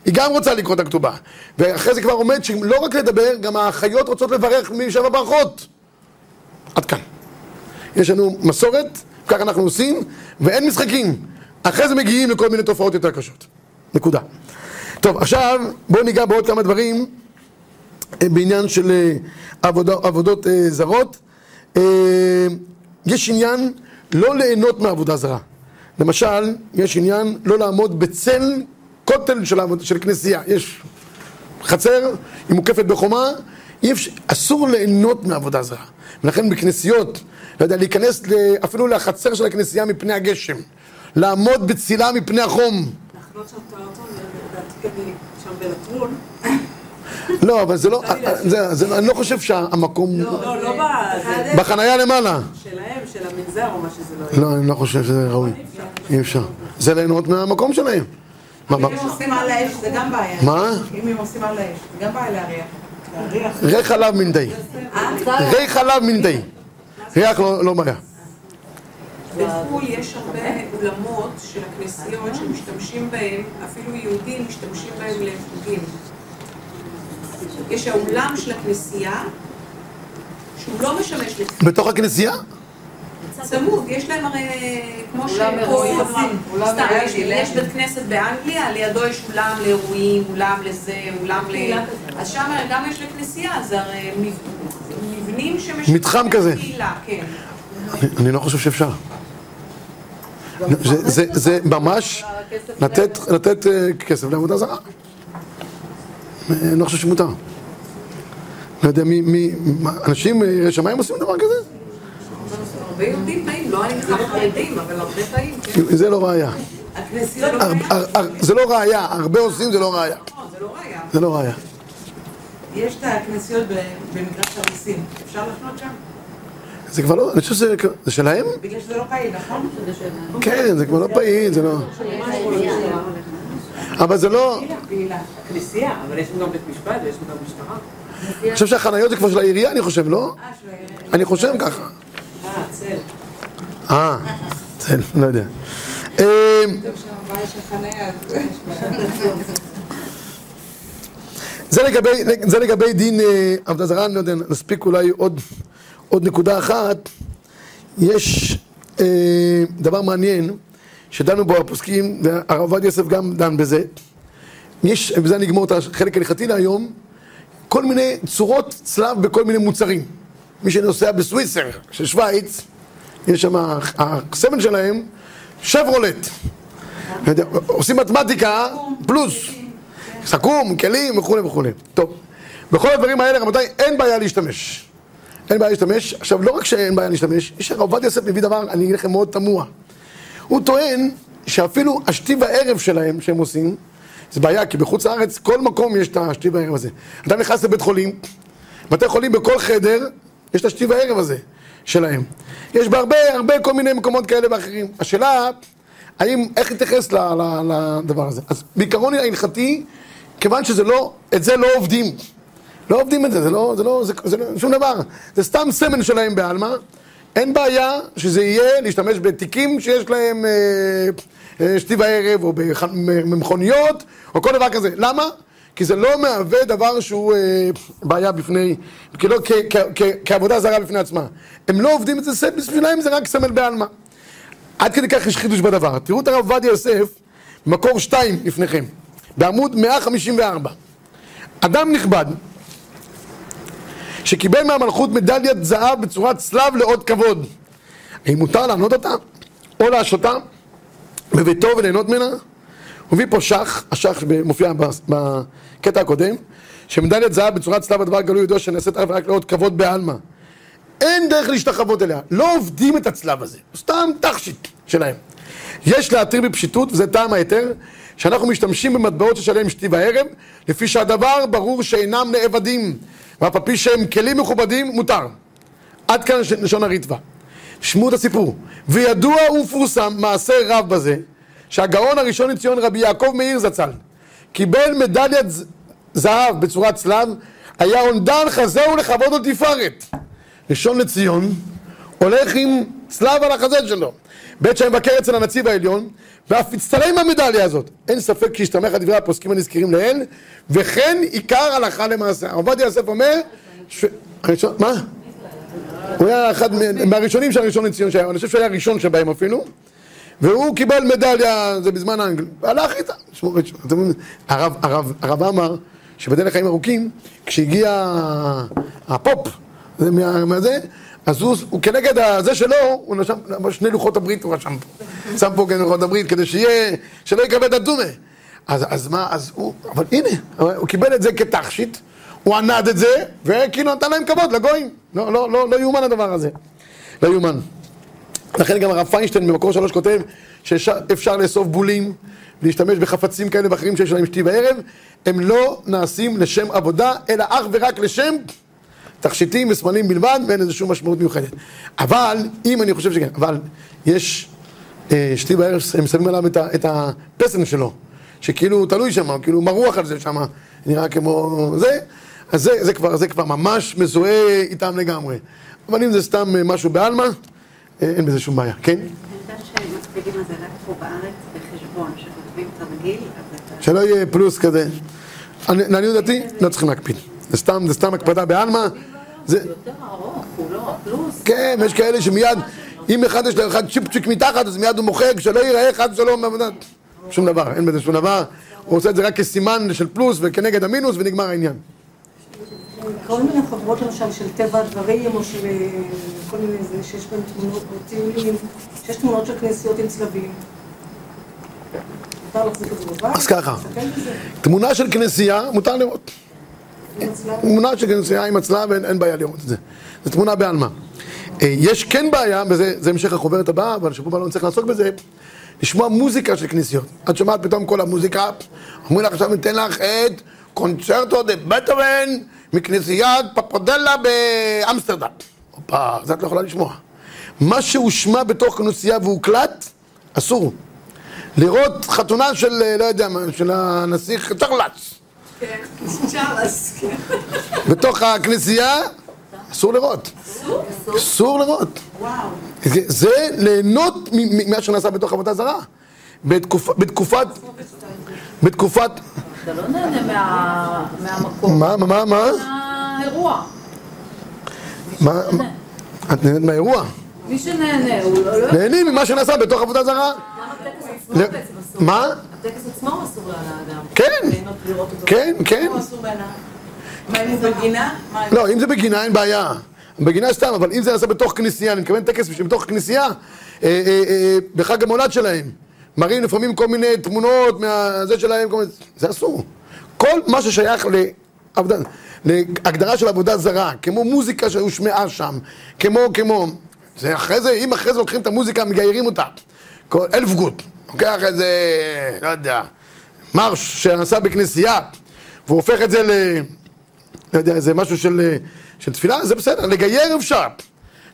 Speaker 1: היא גם רוצה לקרוא את הכתובה. ואחרי זה כבר עומד שלא רק לדבר, גם האחיות רוצות לברך משבע ברכות. עד כאן. יש לנו מסורת, כך אנחנו עושים, ואין משחקים. אחרי זה מגיעים לכל מיני תופעות יותר קשות. נקודה. טוב, עכשיו בואו ניגע בעוד כמה דברים אה, בעניין של אה, עבודה, עבודות אה, זרות. יש עניין לא ליהנות מעבודה זרה. למשל, יש עניין לא לעמוד בצל כותל של, העבוד, של כנסייה. יש חצר, היא מוקפת בחומה, אפשר, אסור ליהנות מעבודה זרה. ולכן בכנסיות, לא יודע, להיכנס אפילו לחצר של הכנסייה מפני הגשם, לעמוד בצילה מפני החום.
Speaker 5: לדעתי היא שם בלטרון.
Speaker 1: לא, אבל זה לא, זה, זה, אני לא חושב שהמקום,
Speaker 5: לא, לא בזה.
Speaker 1: בחנייה למעלה.
Speaker 5: שלהם, של המנזר או מה שזה לא יהיה.
Speaker 1: לא, אני לא חושב שזה ראוי. אי אפשר. זה ליהנות מהמקום שלהם.
Speaker 6: אם הם עושים על האש זה גם בעיה.
Speaker 1: מה?
Speaker 6: אם הם עושים על האש זה גם בעיה להריח.
Speaker 1: ריח חלב מן די. ריח חלב מן די. ריח לא לא בעיה.
Speaker 3: בחו"ל יש הרבה אולמות של הכנסיות שמשתמשים בהם, אפילו יהודים משתמשים בהם לחוגים. יש האולם של הכנסייה, שהוא לא משמש לתפילה.
Speaker 1: בתוך הכנסייה?
Speaker 3: צמוד, יש להם הרי, כמו
Speaker 4: אולם
Speaker 3: שפה,
Speaker 4: אירועים, אולם
Speaker 3: סתם, יש-
Speaker 4: אירועים.
Speaker 3: יש בית כנסת באנגליה, לידו יש אולם לאירועים, אולם לזה, אולם ל... אז שם גם יש לכנסייה, זה הרי מב- מבנים שמשמשים
Speaker 1: מתחם כזה.
Speaker 3: כן.
Speaker 1: אני- אני לא חושב שאפשר. זה- זה- זה ממש לתת לתת, אה, כסף לעבודה זרה. אני לא חושב שמותר. לא יודע מי, מי, אנשים אה, יראי שמיים עושים דבר כזה?
Speaker 3: הרבה יהודים באים, לא אני בכלל חרדים, אבל הרבה באים, כן.
Speaker 1: זה לא ראייה. הר- זה לא ראייה, הרבה עושים זה לא ראייה.
Speaker 3: זה לא ראייה.
Speaker 1: זה לא ראייה.
Speaker 6: יש את הכנסיות במגרש הרוסים. אפשר לחנות שם?
Speaker 1: זה כבר לא, אני חושב שזה זה שלהם?
Speaker 6: בגלל שזה לא פעיל, נכון?
Speaker 1: כן, זה כבר לא פעיל, זה לא... אבל זה לא...
Speaker 6: פעילה.
Speaker 5: כנסייה, אבל יש גם בית משפט ויש גם משטרה.
Speaker 1: אני חושב שהחניות זה כבר של העירייה, אני חושב, לא?
Speaker 6: אה.
Speaker 1: אני חושב ככה.
Speaker 5: אה, צל.
Speaker 1: אה, בסדר, לא יודע. אמ. זה לגבי, דין אה, עבודה זרה, אני לא יודע, נספיק אולי עוד, עוד נקודה אחת. יש אה, דבר מעניין, שדנו בו הפוסקים, והרב עובדיה יוסף גם דן בזה. יש, ובזה נגמור את החלק ההלכתי להיום, כל מיני צורות צלב בכל מיני מוצרים. מי שנוסע בסוויסר של שווייץ, יש שם, הסמל שלהם, שברולט. לא עושים מתמטיקה פלוס. סכו"ם, כלים וכולי וכולי. טוב, בכל הדברים האלה, רבותיי, אין בעיה להשתמש. אין בעיה להשתמש. עכשיו, לא רק שאין בעיה להשתמש, יש הרב עובדיה יוסף מביא דבר, אני אגיד לכם, מאוד תמוה. הוא טוען שאפילו השתי והערב שלהם, שהם עושים, זה בעיה, כי בחוץ לארץ, כל מקום יש את השתי והערב הזה. אתה נכנס לבית חולים, בתי חולים בכל חדר, יש את השתי והערב הזה שלהם. יש בהרבה, הרבה כל מיני מקומות כאלה ואחרים. השאלה, האם, איך להתייחס לדבר הזה? אז בעיקרון ההלכתי, כיוון שזה לא, את זה לא עובדים. לא עובדים את זה, זה לא, זה לא, זה, זה לא שום דבר. זה סתם סמל שלהם בעלמא. אין בעיה שזה יהיה להשתמש בתיקים שיש להם אה, אה, שתי וערב, או במכוניות, או כל דבר כזה. למה? כי זה לא מהווה דבר שהוא אה, בעיה בפני, כאילו, כעבודה זרה בפני עצמה. הם לא עובדים את זה, בשבילם זה רק סמל בעלמא. עד כדי כך יש חידוש בדבר. תראו את הרב עובדיה יוסף, מקור 2 לפניכם, בעמוד 154. אדם נכבד, שקיבל מהמלכות מדליית זהב בצורת צלב לאות כבוד, האם מותר לענות אותה? או להשותה בביתו וליהנות ממנה? הוא מביא פה שח, השח שמופיע ב- בקטע הקודם, שמדליית זהב בצורת צלב הדבר גלוי ידוע שנעשית אך ורק לאות כבוד בעלמא. אין דרך להשתחוות אליה. לא עובדים את הצלב הזה, הוא סתם תכשיט שלהם. יש להתיר בפשיטות, וזה טעם ההיתר, שאנחנו משתמשים במטבעות שיש עליהם שתי וערב, לפי שהדבר ברור שאינם לעבדים, ואף על פי שהם כלים מכובדים, מותר. עד כאן לש- לשון הריטב"א. שמעו את הסיפור. וידוע ומפורסם מעשה רב בזה, שהגאון הראשון לציון רבי יעקב מאיר זצ"ל קיבל מדליית ז- זהב בצורת צלב, היה עונדן חזהו לכבוד ולתפארת. ראשון לציון הולך עם צלב על החזה שלו. בעת שהיה מבקר אצל הנציב העליון, ואף הצטלם עם המדליה הזאת. אין ספק שהסתמך על דברי הפוסקים הנזכרים לעיל, וכן עיקר הלכה למעשה. הרב עובדיה יוסף אומר, ש... הראשון, מה? הוא היה אחד מה- מהראשונים של הראשון לציון שהיה, אני חושב שהוא היה הראשון שבהם אפילו, והוא קיבל מדליה, זה בזמן האנגל, הלך איתה. הרב, אמר שבדרך חיים ארוכים, כשהגיע הפופ, זה מה, מה זה, אז הוא, הוא כנגד הזה שלו, הוא נשם שני לוחות הברית, הוא רשם פה. שם פה כן לוחות הברית, כדי שיהיה, שלא יקבל את הדומה. אז, אז מה, אז הוא, אבל הנה, הוא קיבל את זה כתכשיט, הוא ענד את זה, וכאילו נתן להם כבוד לגויים. לא, לא, לא, לא יאומן הדבר הזה. לא יאומן. לכן גם הרב פיינשטיין במקור שלוש כותב שאפשר לאסוף בולים, להשתמש בחפצים כאלה ואחרים שיש להם שתי וערב, הם לא נעשים לשם עבודה, אלא אך ורק לשם תכשיטים וסמלים בלבד, ואין לזה שום משמעות מיוחדת. אבל, אם אני חושב שכן, אבל יש אה, שתי וערב, הם שמים עליו את, את הפסן שלו, שכאילו הוא תלוי שם, כאילו מרוח על זה שם, נראה כמו זה, אז זה, זה, כבר, זה כבר ממש מזוהה איתם לגמרי. אבל אם זה סתם אה, משהו בעלמא, אה, אין בזה שום בעיה, כן? שלא יהיה פלוס כזה. לעניות דעתי, לא צריכים להקפיד. זה סתם, זה סתם הקפדה בעלמא. זה,
Speaker 4: יותר ארוך, הוא לא פלוס.
Speaker 1: כן, יש כאלה שמיד, אם אחד יש לו אחד צ'יפצ'יק מתחת, אז מיד הוא מוחק, שלא ייראה חד ושלום. שום דבר, אין בזה שום דבר. הוא עושה את זה רק כסימן של פלוס וכנגד המינוס ונגמר העניין.
Speaker 5: כל מיני חברות למשל של טבע הדברים, או של אה, כל מיני זה, שיש בהם תמונות או טיולים, שיש תמונות של כנסיות עם צלבים. מותר להחזיק את זה בבית?
Speaker 1: אז ככה. תמונה של כנסייה, מותר לראות. תמונה של כנסייה עם הצלב, אין, אין בעיה לראות את זה. זו תמונה בעלמא. אה, יש כן בעיה, וזה זה המשך החוברת הבאה, אבל שבוע לא נצטרך לעסוק בזה, לשמוע מוזיקה של כנסיות. את שומעת פתאום כל המוזיקה, אומרים לך עכשיו ניתן לך את קונצרטו דה בטהובן מכנסיית פפרדלה באמסטרדם. הופה, זה את לא יכולה לשמוע. מה שהושמע בתוך כנסייה והוקלט, אסור. לראות חתונה של, אה, לא יודע מה, של הנסיך צ'רלס.
Speaker 3: כן.
Speaker 1: בתוך הכנסייה, אסור לראות. אסור לראות.
Speaker 6: וואו.
Speaker 1: זה, ליהנות ממה שנעשה בתוך עבודה זרה. בתקופ, בתקופת, בתקופת,
Speaker 4: אתה לא נהנה מה- מהמקום,
Speaker 1: מה, מה, מה, מה,
Speaker 4: מהאירוע.
Speaker 1: מה, את נהנית מהאירוע?
Speaker 4: מי שנהנה, הוא לא... לא-
Speaker 1: נהנים ממה שנעשה בתוך עבודה זרה.
Speaker 7: גם הטקס עצמו בעצם אסור.
Speaker 1: מה?
Speaker 7: הטקס עצמו אסור לאדם.
Speaker 1: כן. כן, כן.
Speaker 6: מה אם הוא בגינה?
Speaker 1: לא, אם זה בגינה אין בעיה. בגינה סתם, אבל אם זה נעשה בתוך כנסייה, אני מתכוון טקס שבתוך כנסייה, אה, אה, אה, בחג המולד שלהם, מראים לפעמים כל מיני תמונות מהזה שלהם, כל מיני, זה אסור. כל מה ששייך לעבודה, להגדרה של עבודה זרה, כמו מוזיקה שהושמעה שם, כמו, כמו, זה אחרי זה, אם אחרי זה לוקחים את המוזיקה, מגיירים אותה. כל- אלף גוט, לוקח איזה, לא יודע, מרש שנעשה בכנסייה, והוא הופך את זה ל... לא יודע, איזה משהו של, של תפילה, זה בסדר, לגייר אפשר.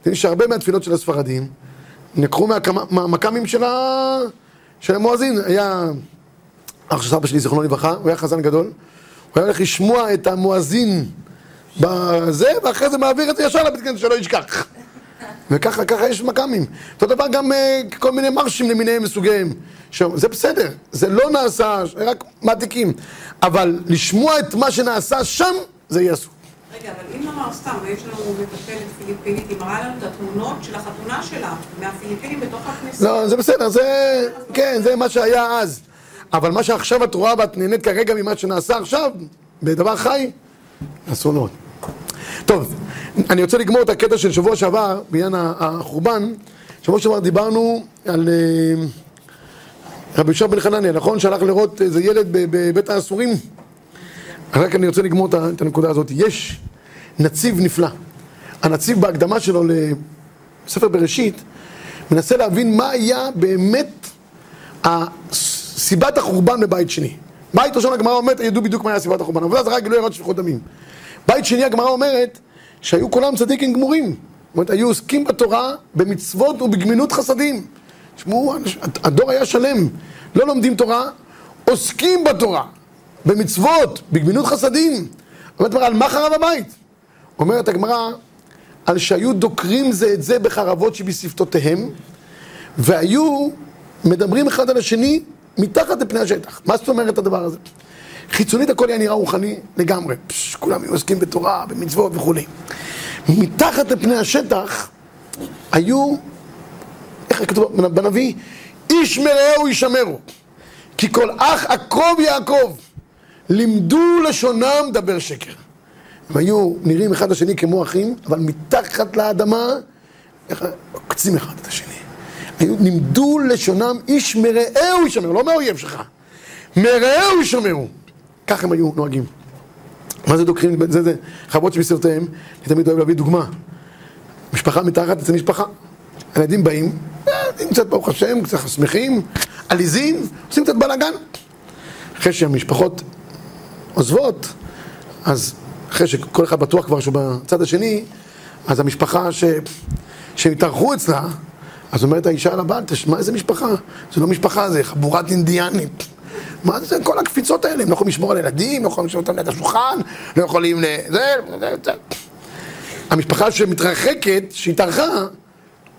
Speaker 1: אתם שהרבה מהתפילות של הספרדים נקחו מהמכ"מים של, ה... של המואזין. היה אח של סבא שלי, זיכרונו לברכה, הוא היה חזן גדול, הוא היה הולך לשמוע את המואזין בזה, ואחרי זה מעביר את זה ישר לבית כנסת שלא ישכח. וככה, ככה יש מכ"מים. אותו דבר גם אה, כל מיני מרשים למיניהם מסוגיהם. זה בסדר, זה לא נעשה, רק מעתיקים. אבל לשמוע את מה שנעשה שם, זה יהיה אסור.
Speaker 3: רגע, אבל אם נאמר סתם, יש לנו מטפלת פיליפינית, היא מראה לנו את התמונות של החתונה שלה, מהפיליפינים בתוך הכניסה.
Speaker 1: לא, זה בסדר, זה... כן, זה מה שהיה אז. אבל מה שעכשיו את רואה ואת נהנית כרגע ממה שנעשה עכשיו, בדבר חי, אסור מאוד. טוב, אני רוצה לגמור את הקטע של שבוע שעבר, בעניין החורבן. שבוע שעבר דיברנו על אה, רבי יושב בן חנניה, נכון? שהלך לראות איזה ילד בבית האסורים. רק אני רוצה לגמור את הנקודה הזאת. יש נציב נפלא. הנציב בהקדמה שלו לספר בראשית, מנסה להבין מה היה באמת סיבת החורבן בבית שני. בית ראשון הגמרא אומרת, ידעו בדיוק מה היה סיבת החורבן. עבודה זרה גילוי ערות שפיכות דמים. בית שני הגמרא אומרת שהיו כולם צדיקים גמורים. זאת אומרת, היו עוסקים בתורה, במצוות ובגמינות חסדים. תשמעו, הדור היה שלם. לא לומדים תורה, עוסקים בתורה, במצוות, בגמינות חסדים. אומרת הגמרא, על מה חרב הבית? אומרת הגמרא, על שהיו דוקרים זה את זה בחרבות שבשפתותיהם, והיו מדברים אחד על השני מתחת לפני השטח. מה זאת אומרת הדבר הזה? חיצונית הכל היה נראה רוחני לגמרי. פש, כולם היו עוסקים בתורה, במצוות וכולי. מתחת לפני השטח היו, איך כתוב בנביא? איש מרעהו ישמרו. כי כל אח עקוב יעקב. לימדו לשונם דבר שקר. הם היו נראים אחד לשני כמו אחים, אבל מתחת לאדמה, עוקצים אחד את השני. היו, לימדו לשונם איש מרעהו ישמרו, לא מהאויב שלך. מרעהו ישמרו. כך הם היו נוהגים. מה זה דוקרים? זה זה חוות שבסרטיהם, אני תמיד אוהב להביא דוגמה. משפחה מתחת אצל משפחה. הילדים באים, ילדים קצת ברוך השם, קצת שמחים, עליזים, עושים קצת בלאגן. אחרי שהמשפחות עוזבות, אז אחרי שכל אחד בטוח כבר שהוא בצד השני, אז המשפחה ש... שהתארחו אצלה, אז אומרת האישה לבעל, מה איזה משפחה? זה לא משפחה, זה חבורת אינדיאנית. מה זה כל הקפיצות האלה? הם לא יכולים לשמור על ילדים, לא יכולים לשמור אותם ליד השולחן, לא יכולים ל... זה, זה, זה. המשפחה שמתרחקת, שהתארחה,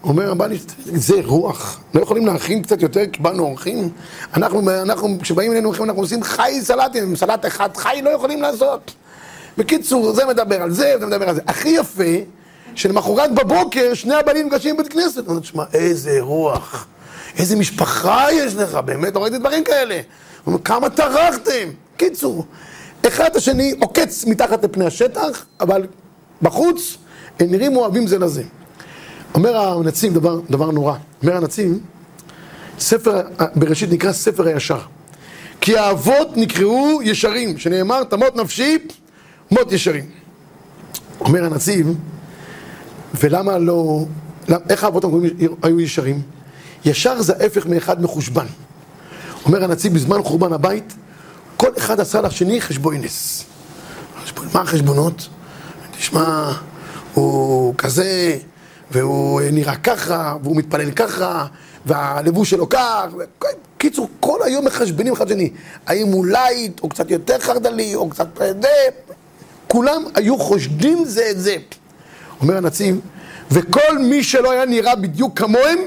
Speaker 1: אומר הבעל, זה רוח. לא יכולים להכין קצת יותר, קיבלנו אורחים. אנחנו, אנחנו, כשבאים אלינו אורחים, אנחנו עושים חי סלטים, סלט אחד חי לא יכולים לעשות. בקיצור, זה מדבר על זה, זה מדבר על זה. הכי יפה, שלמחרת בבוקר שני הבנים נפגשים בבית כנסת. אני תשמע, איזה רוח, איזה משפחה יש לך, באמת, לא ראיתי דברים כאלה. הוא אומר, כמה טרחתם. קיצור, אחד השני עוקץ מתחת לפני השטח, אבל בחוץ הם נראים אוהבים זה לזה. אומר הנציב דבר, דבר נורא, אומר הנציב, ספר בראשית נקרא ספר הישר. כי האבות נקראו ישרים, שנאמר תמות נפשי מות ישרים. אומר הנציב, ולמה לא, למה, איך האבות היו ישרים? ישר זה ההפך מאחד מחושבן. אומר הנצי"ב, בזמן חורבן הבית, כל אחד עשה לשני חשבוינס. מה החשבונות? תשמע, הוא כזה, והוא נראה ככה, והוא מתפלל ככה, והלבוש שלו כך, קיצור, כל היום מחשבנים אחד שני. האם הוא light, או קצת יותר חרדלי, או קצת... זה, כולם היו חושדים זה את זה. אומר הנציב, וכל מי שלא היה נראה בדיוק כמוהם,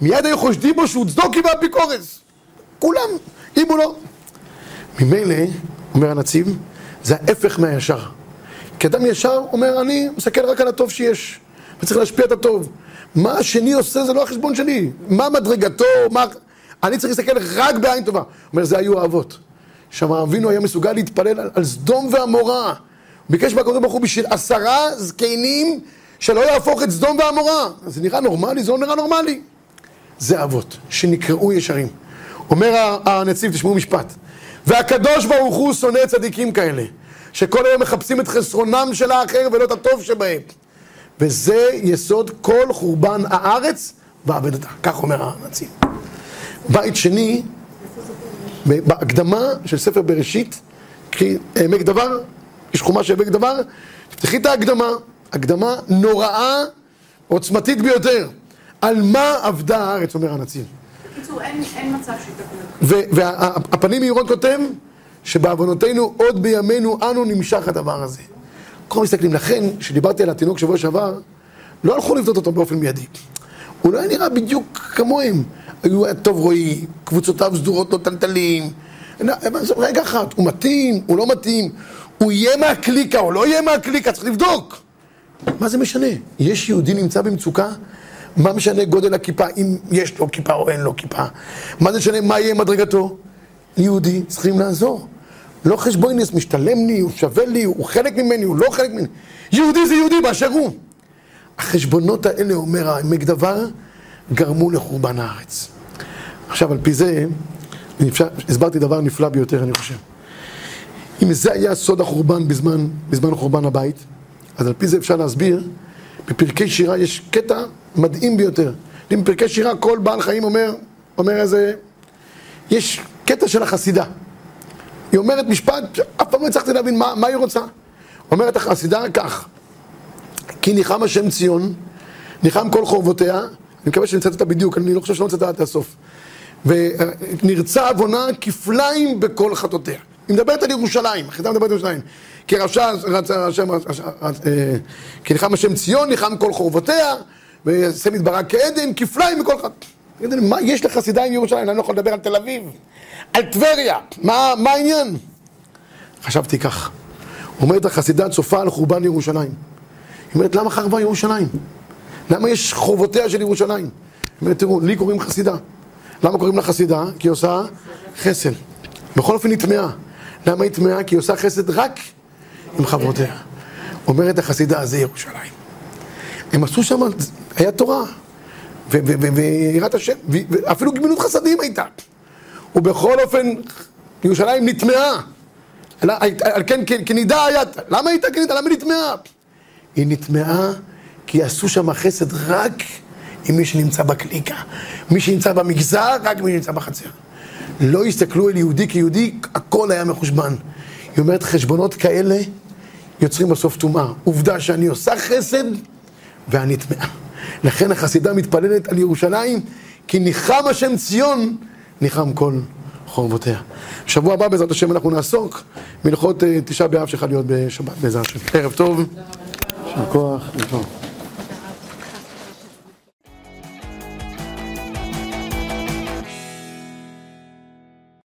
Speaker 1: מיד היו חושדים בו שהוא צדוקי ואפיקורס. כולם, אם הוא לא. ממילא, אומר הנציב, זה ההפך מהישר. כי אדם ישר אומר, אני מסתכל רק על הטוב שיש, וצריך להשפיע את הטוב. מה השני עושה זה לא החשבון שלי. מה מדרגתו, מה... אני צריך להסתכל רק בעין טובה. אומר, זה היו האבות. שם אבינו היה מסוגל להתפלל על, על סדום ועמורה. ביקש מהקדוש ברוך הוא בשביל עשרה זקנים שלא יהפוך את סדום ועמורה. זה נראה נורמלי? זה לא נראה נורמלי. זה אבות, שנקראו ישרים. אומר הנציב, תשמעו משפט. והקדוש ברוך הוא שונא צדיקים כאלה, שכל היום מחפשים את חסרונם של האחר ולא את הטוב שבהם. וזה יסוד כל חורבן הארץ ואבדתה. כך אומר הנציב. בית שני, בהקדמה של ספר בראשית, כי העמק דבר, יש חומה של העמק דבר, תפתחי את ההקדמה, הקדמה נוראה, עוצמתית ביותר. על מה אבדה הארץ, אומר הנציב.
Speaker 3: בקיצור, אין מצב שיתקנו.
Speaker 1: והפנים מאירות כותב שבעוונותינו עוד בימינו אנו נמשך הדבר הזה. כל מסתכלים, לכן, כשדיברתי על התינוק שבוע שעבר, לא הלכו לבדוק אותו באופן מיידי. הוא לא היה נראה בדיוק כמוהם. היו טוב רועי, קבוצותיו סדורות לא טלטלים. רגע אחד, הוא מתאים, הוא לא מתאים, הוא יהיה מהקליקה, או לא יהיה מהקליקה, צריך לבדוק. מה זה משנה? יש יהודי נמצא במצוקה, מה משנה גודל הכיפה, אם יש לו כיפה או אין לו כיפה? מה זה משנה מה יהיה מדרגתו? יהודי צריכים לעזור. לא חשבונס, משתלם לי, הוא שווה לי, הוא חלק ממני, הוא לא חלק ממני. יהודי זה יהודי באשר הוא. החשבונות האלה, אומר העמק דבר, גרמו לחורבן הארץ. עכשיו, על פי זה, אפשר, הסברתי דבר נפלא ביותר, אני חושב. אם זה היה סוד החורבן בזמן, בזמן חורבן הבית, אז על פי זה אפשר להסביר בפרקי שירה יש קטע מדהים ביותר. בפרקי שירה כל בעל חיים אומר, אומר איזה... יש קטע של החסידה. היא אומרת משפט שאף פעם לא הצלחתי להבין מה, מה היא רוצה. אומרת החסידה כך, כי ניחם השם ציון, ניחם כל חורבותיה, אני מקווה שנמצאת אותה בדיוק, אני לא חושב שלא מצאת אותה עד הסוף. ונרצה עוונה כפליים בכל חטאותיה. היא מדברת על ירושלים, החידה מדברת על ירושלים. כי רשע, השם, כי ניחם השם ציון, ניחם כל חורבותיה, ושם יתברק כעדן, כפליים בכל חטאותיה. מה יש לחסידה עם ירושלים? אני לא יכול לדבר על תל אביב, על טבריה, מה העניין? חשבתי כך, אומרת החסידה צופה על חורבן ירושלים. היא אומרת, למה חרבה ירושלים? למה יש חורבותיה של ירושלים? היא אומרת, תראו, לי קוראים חסידה. למה קוראים לה חסידה? כי היא עושה חסד. בכל אופן היא טמאה. למה היא טמאה? כי היא עושה חסד רק עם חברותיה. אומרת החסידה, זה ירושלים. הם עשו שם, היה תורה, ויראת השם, ואפילו גמילות חסדים הייתה. ובכל אופן, ירושלים נטמעה. על כן, כנידה היה, למה הייתה כנידה? למה נטמעה? היא נטמעה כי עשו שם חסד רק עם מי שנמצא בקליקה. מי שנמצא במגזר, רק מי שנמצא בחצר. לא הסתכלו על יהודי כיהודי, הכל היה מחושבן. היא אומרת, חשבונות כאלה יוצרים בסוף טומאה. עובדה שאני עושה חסד ואני טמאה. לכן החסידה מתפללת על ירושלים, כי ניחם השם ציון, ניחם כל חורבותיה. בשבוע הבא בעזרת השם אנחנו נעסוק בהלכות תשעה באב שלך להיות בשבת בעזרת השם. ערב טוב, יישר כוח.